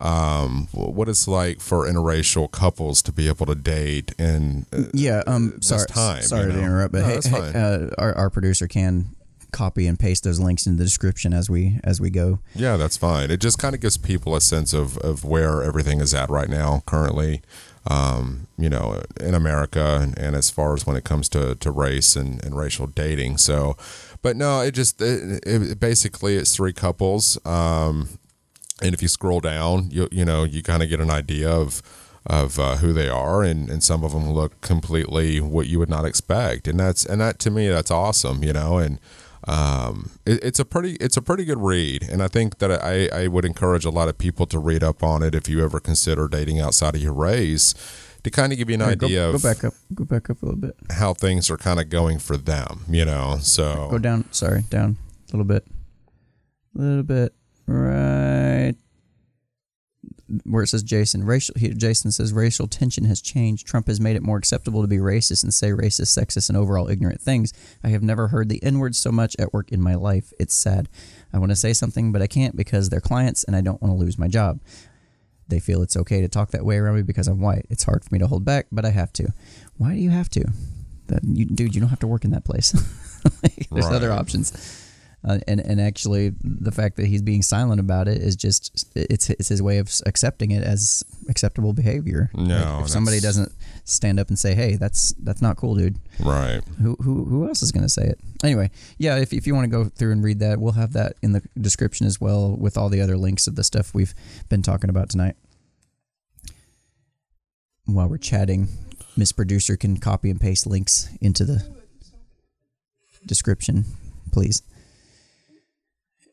um, what it's like for interracial couples to be able to date and uh, Yeah, um, sorry, time, sorry you to interrupt, but No, hey, that's hey, uh, our, our producer can copy and paste those links in the description as we as we go. Yeah, that's fine. It just kind of gives people a sense of, of where everything is at right now, currently, um, you know, in America, and, and as far as when it comes to, to race and, and racial dating. So, but no, it just it, it, basically it's three couples, um, and if you scroll down, you you know you kind of get an idea of of uh, who they are, and, and some of them look completely what you would not expect, and that's and that to me that's awesome, you know, and um, it, it's a pretty it's a pretty good read, and I think that I, I would encourage a lot of people to read up on it if you ever consider dating outside of your race, to kind of give you an go, idea go of back up, go back up a little bit. how things are kind of going for them, you know. So Go down. Sorry, down a little bit, a little bit. Right where it says Jason, racial. Jason says racial tension has changed. Trump has made it more acceptable to be racist and say racist, sexist, and overall ignorant things. I have never heard the N word so much at work in my life. It's sad. I want to say something, but I can't because they're clients and I don't want to lose my job. They feel it's okay to talk that way around me because I'm white. It's hard for me to hold back, but I have to. Why do you have to? That you, dude, you don't have to work in that place. Like, There's other options. Uh, and and actually, the fact that he's being silent about it is just it's it's his way of accepting it as acceptable behavior. No, Like, if somebody doesn't stand up and say, "Hey, that's that's not cool, dude," right. who who who else is going to say it? Anyway, yeah, if if you want to go through and read that, we'll have that in the description as well with all the other links of the stuff we've been talking about tonight. While we're chatting, Miss Producer can copy and paste links into the description, please.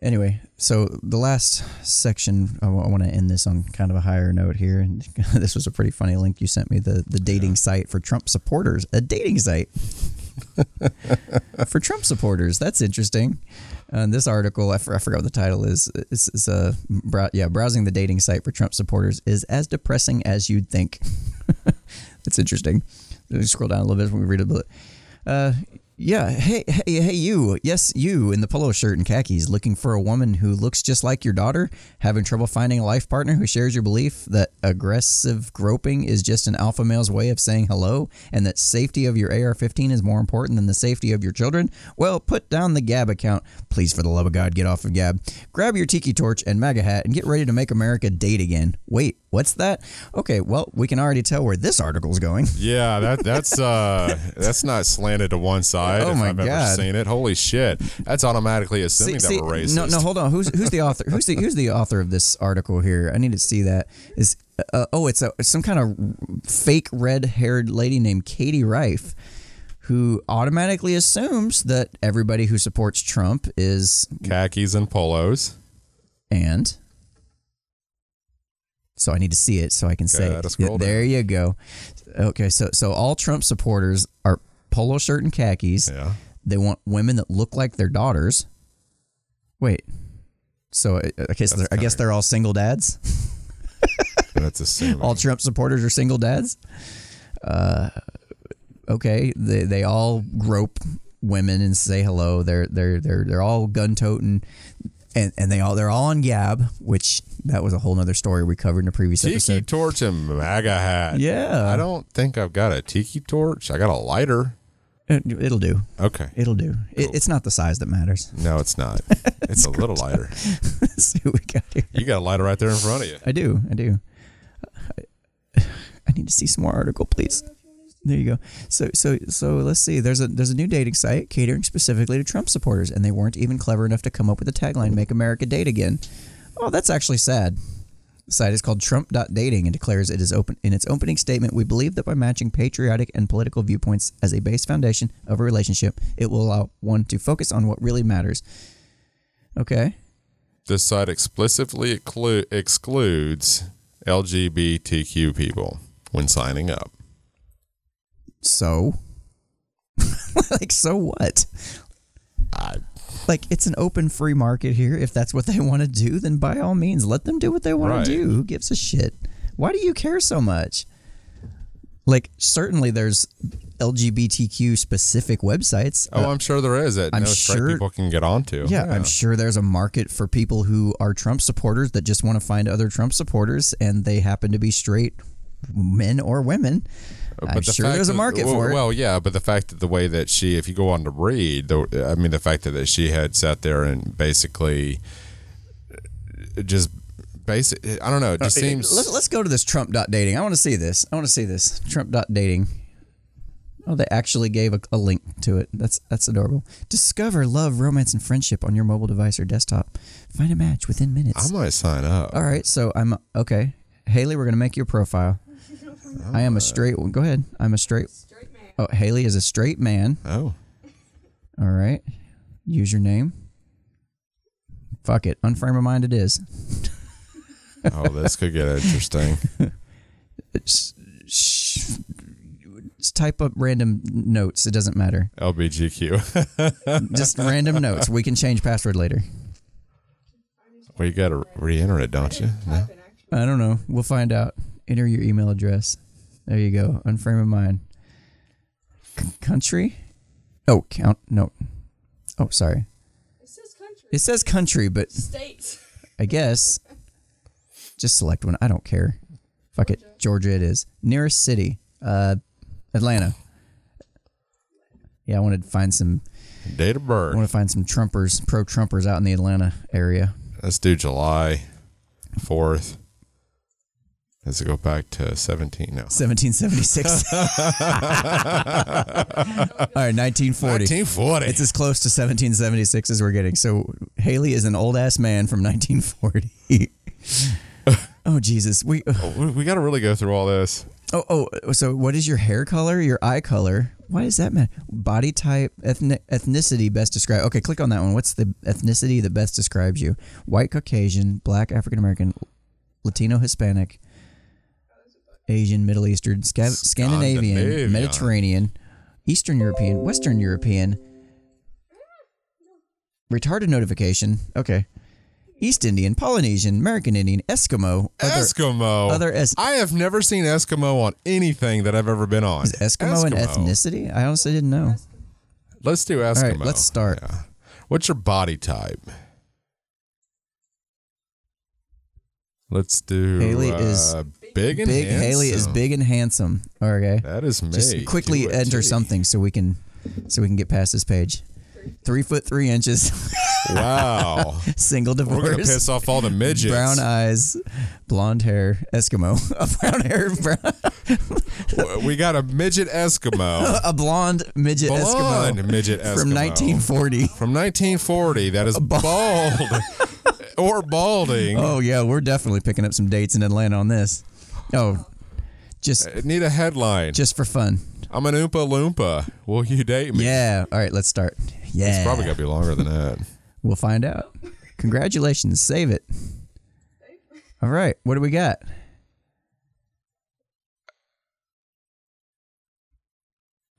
Anyway, so the last section, I want to end this on kind of a higher note here. And this was a pretty funny link you sent me the, the dating site for Trump supporters, a dating site for Trump supporters. That's interesting. And this article, I, forgot what the title is. It's, it's uh, brow, yeah, browsing the dating site for Trump supporters is as depressing as you'd think. That's interesting. Let me scroll down a little bit when we read a bit. Uh, Yeah, hey, hey, hey, you. Yes, you in the polo shirt and khakis, looking for a woman who looks just like your daughter, having trouble finding a life partner who shares your belief that aggressive groping is just an alpha male's way of saying hello, and that safety of your AR-15 is more important than the safety of your children. Well, put down the Gab account, please. For the love of God, get off of Gab. Grab your tiki torch and MAGA hat and get ready to make America date again. Wait, what's that? Okay, well, we can already tell where this article's going. Yeah, that that's uh that's not slanted to one side. Oh if my I've ever God. seen it. Holy shit. That's automatically assuming that we're racist. No, no, hold on. Who's who's the author? Who's the who's the author of this article here? I need to see that. Is uh, oh, it's a it's some kind of fake red-haired lady named Katie Rife, who automatically assumes that everybody who supports Trump is Khakis and polos. and. So I need to see it so I can say it. scroll there down. you go. Okay, so so all Trump supporters are polo shirt and khakis. Yeah. They want women that look like their daughters. Wait. So I I guess they're, I guess they're all single dads. That's assuming. All Trump supporters are single dads. Uh, okay. They they all grope women and say hello. They're they're they're they're all gun toting, and and they all they're all on Gab, which that was a whole other story we covered in a previous tiki episode. Tiki torch and MAGA hat. Yeah. I don't think I've got a tiki torch. I got a lighter. Uh, It'll do. Okay. It'll do. It, it's not the size that matters. No, it's not. It's a little lighter. Let's see what we got here. You got a lighter right there in front of you. I do. I do. I need to see some more article, please. There you go. So so so let's see. There's a there's a new dating site catering specifically to Trump supporters, and they weren't even clever enough to come up with a tagline "Make America Date Again." Oh, that's actually sad. The site is called Trump.dating and declares it is open in its opening statement. We believe that by matching patriotic and political viewpoints as a base foundation of a relationship, it will allow one to focus on what really matters. Okay. This site explicitly exclu- excludes LGBTQ people when signing up. So, like, so what? like, it's an open free market here. If that's what they want to do, then by all means, let them do what they want Right. to do. Who gives a shit? Why do you care so much? Like, certainly there's LGBTQ specific websites. Oh, Uh, I'm sure there is that I'm no sure- people can get onto. yeah, I'm sure there's a market for people who are Trump supporters that just want to find other Trump supporters, and they happen to be straight men or women. I'm the sure fact there's a market well, for it. Well, yeah, but the fact that the way that she, if you go on to read, the, I mean, the fact that, that she had sat there and basically uh, just basic, I don't know, it just seems. Let's, let's go to this Trump dot dating. I want to see this. I want to see this Trump dot dating. Oh, they actually gave a, a link to it. That's that's adorable. Discover love, romance, and friendship on your mobile device or desktop. Find a match within minutes. I might sign up. All right, so I'm okay. Haley, we're gonna make your profile. I am a straight. one. Go ahead. I'm a straight. Oh, Haley is a straight man. Oh, All right. Username. Fuck it. Unframe of mind it is. oh, this could get interesting. It's- just type up random notes. It doesn't matter. LBGQ. Just random notes. We can change password later. well, you got to re-enter it, don't you? No? I don't know. We'll find out. Enter your email address. There you go. Unframe of mind. C- country? Oh, count. No. Oh, sorry. It says country. It says country, but States. I guess just select one. I don't care. Fuck it. Georgia it is. Nearest city. Uh Atlanta. Yeah, I wanted to find some Date of I want to find some Trumpers, pro Trumpers out in the Atlanta area. Let's do July 4th. Let's go back to 17 now. 1776. All right, 1940. 1940. It's as close to 1776 as we're getting. So Haley is an old ass man from 1940. oh Jesus, we. Oh, we, we got to really go through all this. Oh oh. So what is your hair color? Your eye color? Why does that matter? Body type, ethnic, ethnicity best describe. Okay, click on that one. What's the ethnicity that best describes you? White, Caucasian, Black, African American, Latino, Hispanic, Asian, Middle Eastern, Sca- Scandinavian. Mediterranean, Eastern European, Western European. Retarded notification. Okay. East Indian, Polynesian, American Indian, Eskimo. other- Eskimo. other Es- I have never seen Eskimo on anything that I've ever been on. Is Eskimo, an ethnicity? I honestly didn't know. Let's do Eskimo. All right, let's start. Yeah. What's your body type? Let's do. Haley uh, is big and Big Haley is big and handsome. Okay. That is me. Just quickly enter something so we can so we can get past this page. Three foot three inches, Wow. single divorce. We're gonna piss off all the midgets. brown eyes, blonde hair, Eskimo, a brown hair, brown, We got a midget Eskimo. a blonde midget Eskimo. Blonde Eskimo midget Eskimo. from 1940. From 1940. That is bald. or balding. Oh yeah, we're definitely picking up some dates in Atlanta on this. Oh, oh, just Need a headline. just for fun. I'm an Oompa Loompa. Will you date me? Yeah. All right, let's start. Yeah. It's probably got to be longer than that. We'll find out. Congratulations. Save it. All right. What do we got?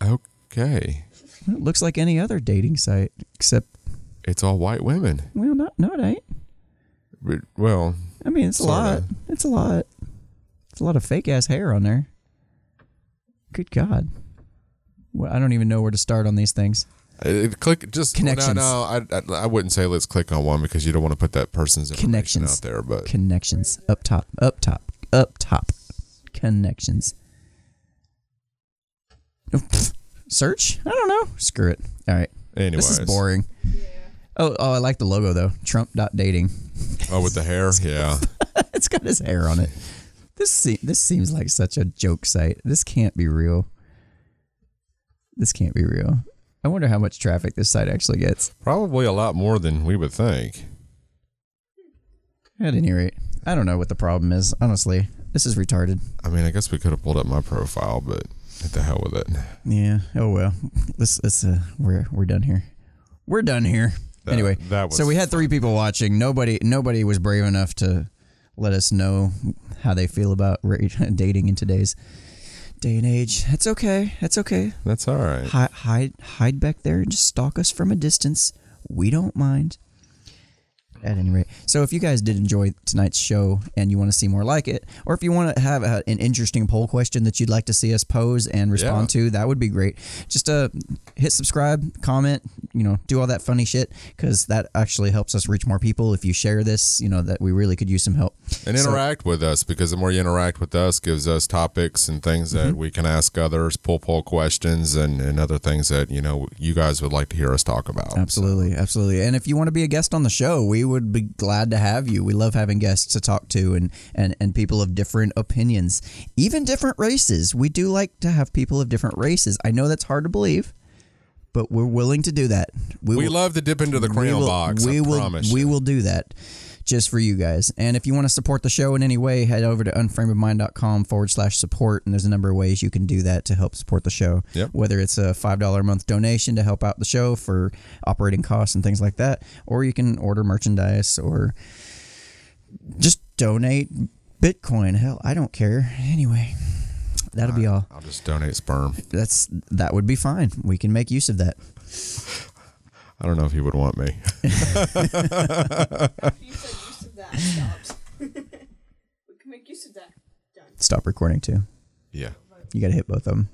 Okay. It looks like any other dating site, except, It's all white women. well, not, no, it ain't. Well, I mean, it's a Sorta. lot. It's a lot. It's a lot of fake ass hair on there. Good God. Well, I don't even know where to start on these things. uh, click just Connections. No, no, I, I, I wouldn't say let's click on one because you don't want to put that person's information Connections. out there. But Connections. Up top. Up top. Up top. Connections. Oh, pfft. Search? I don't know. Screw it. All right. anyways, This is boring. Yeah. Oh, oh, I like the logo though. Trump. Dating. Oh, with the hair, yeah. it's got his hair on it. This se- this seems like such a joke site. This can't be real. This can't be real. I wonder how much traffic this site actually gets. Probably a lot more than we would think. At any rate, I don't know what the problem is. Honestly, this is retarded. I mean, I guess we could have pulled up my profile, but what the hell with it? Yeah. Oh well. Let's let's uh we're we're done here. We're done here. That- anyway, that was so we had three people watching. Nobody nobody was brave enough to let us know how they feel about dating in today's day and age. That's okay. That's okay. That's all right. Hide hide hide back there and just stalk us from a distance. We don't mind. At any rate, so if you guys did enjoy tonight's show and you want to see more like it, or if you want to have a, an interesting poll question that you'd like to see us pose and respond to, that would be great. Just uh, hit subscribe, comment, you know, do all that funny shit because that actually helps us reach more people. If you share this, you know, that we really could use some help. And So- interact with us because the more you interact with us, gives us topics and things that Mm-hmm. we can ask others, pull poll questions, and, and other things that you know you guys would like to hear us talk about. Absolutely, absolutely. And if you want to be a guest on the show, we would be glad to have you. We love having guests to talk to and and and people of different opinions, even different races. We do like to have people of different races. I know that's hard to believe, but we're willing to do that. We will- love to dip into the we crayon will- box. We I will. promise. We you. will do that just for you guys. And if you want to support the show in any way, head over to unframeofmind.com forward slash support. And there's a number of ways you can do that to help support the show. Yep. Whether it's a $5 a month donation to help out the show for operating costs and things like that, or you can order merchandise or just donate Bitcoin. Hell, I don't care. Anyway, that'll be all. I'll just donate sperm. That's that would be fine. We can make use of that. I don't know if he would want me. You said use of that stops. we can make use of that. Done. Stop recording too. yeah. You got to hit both of them.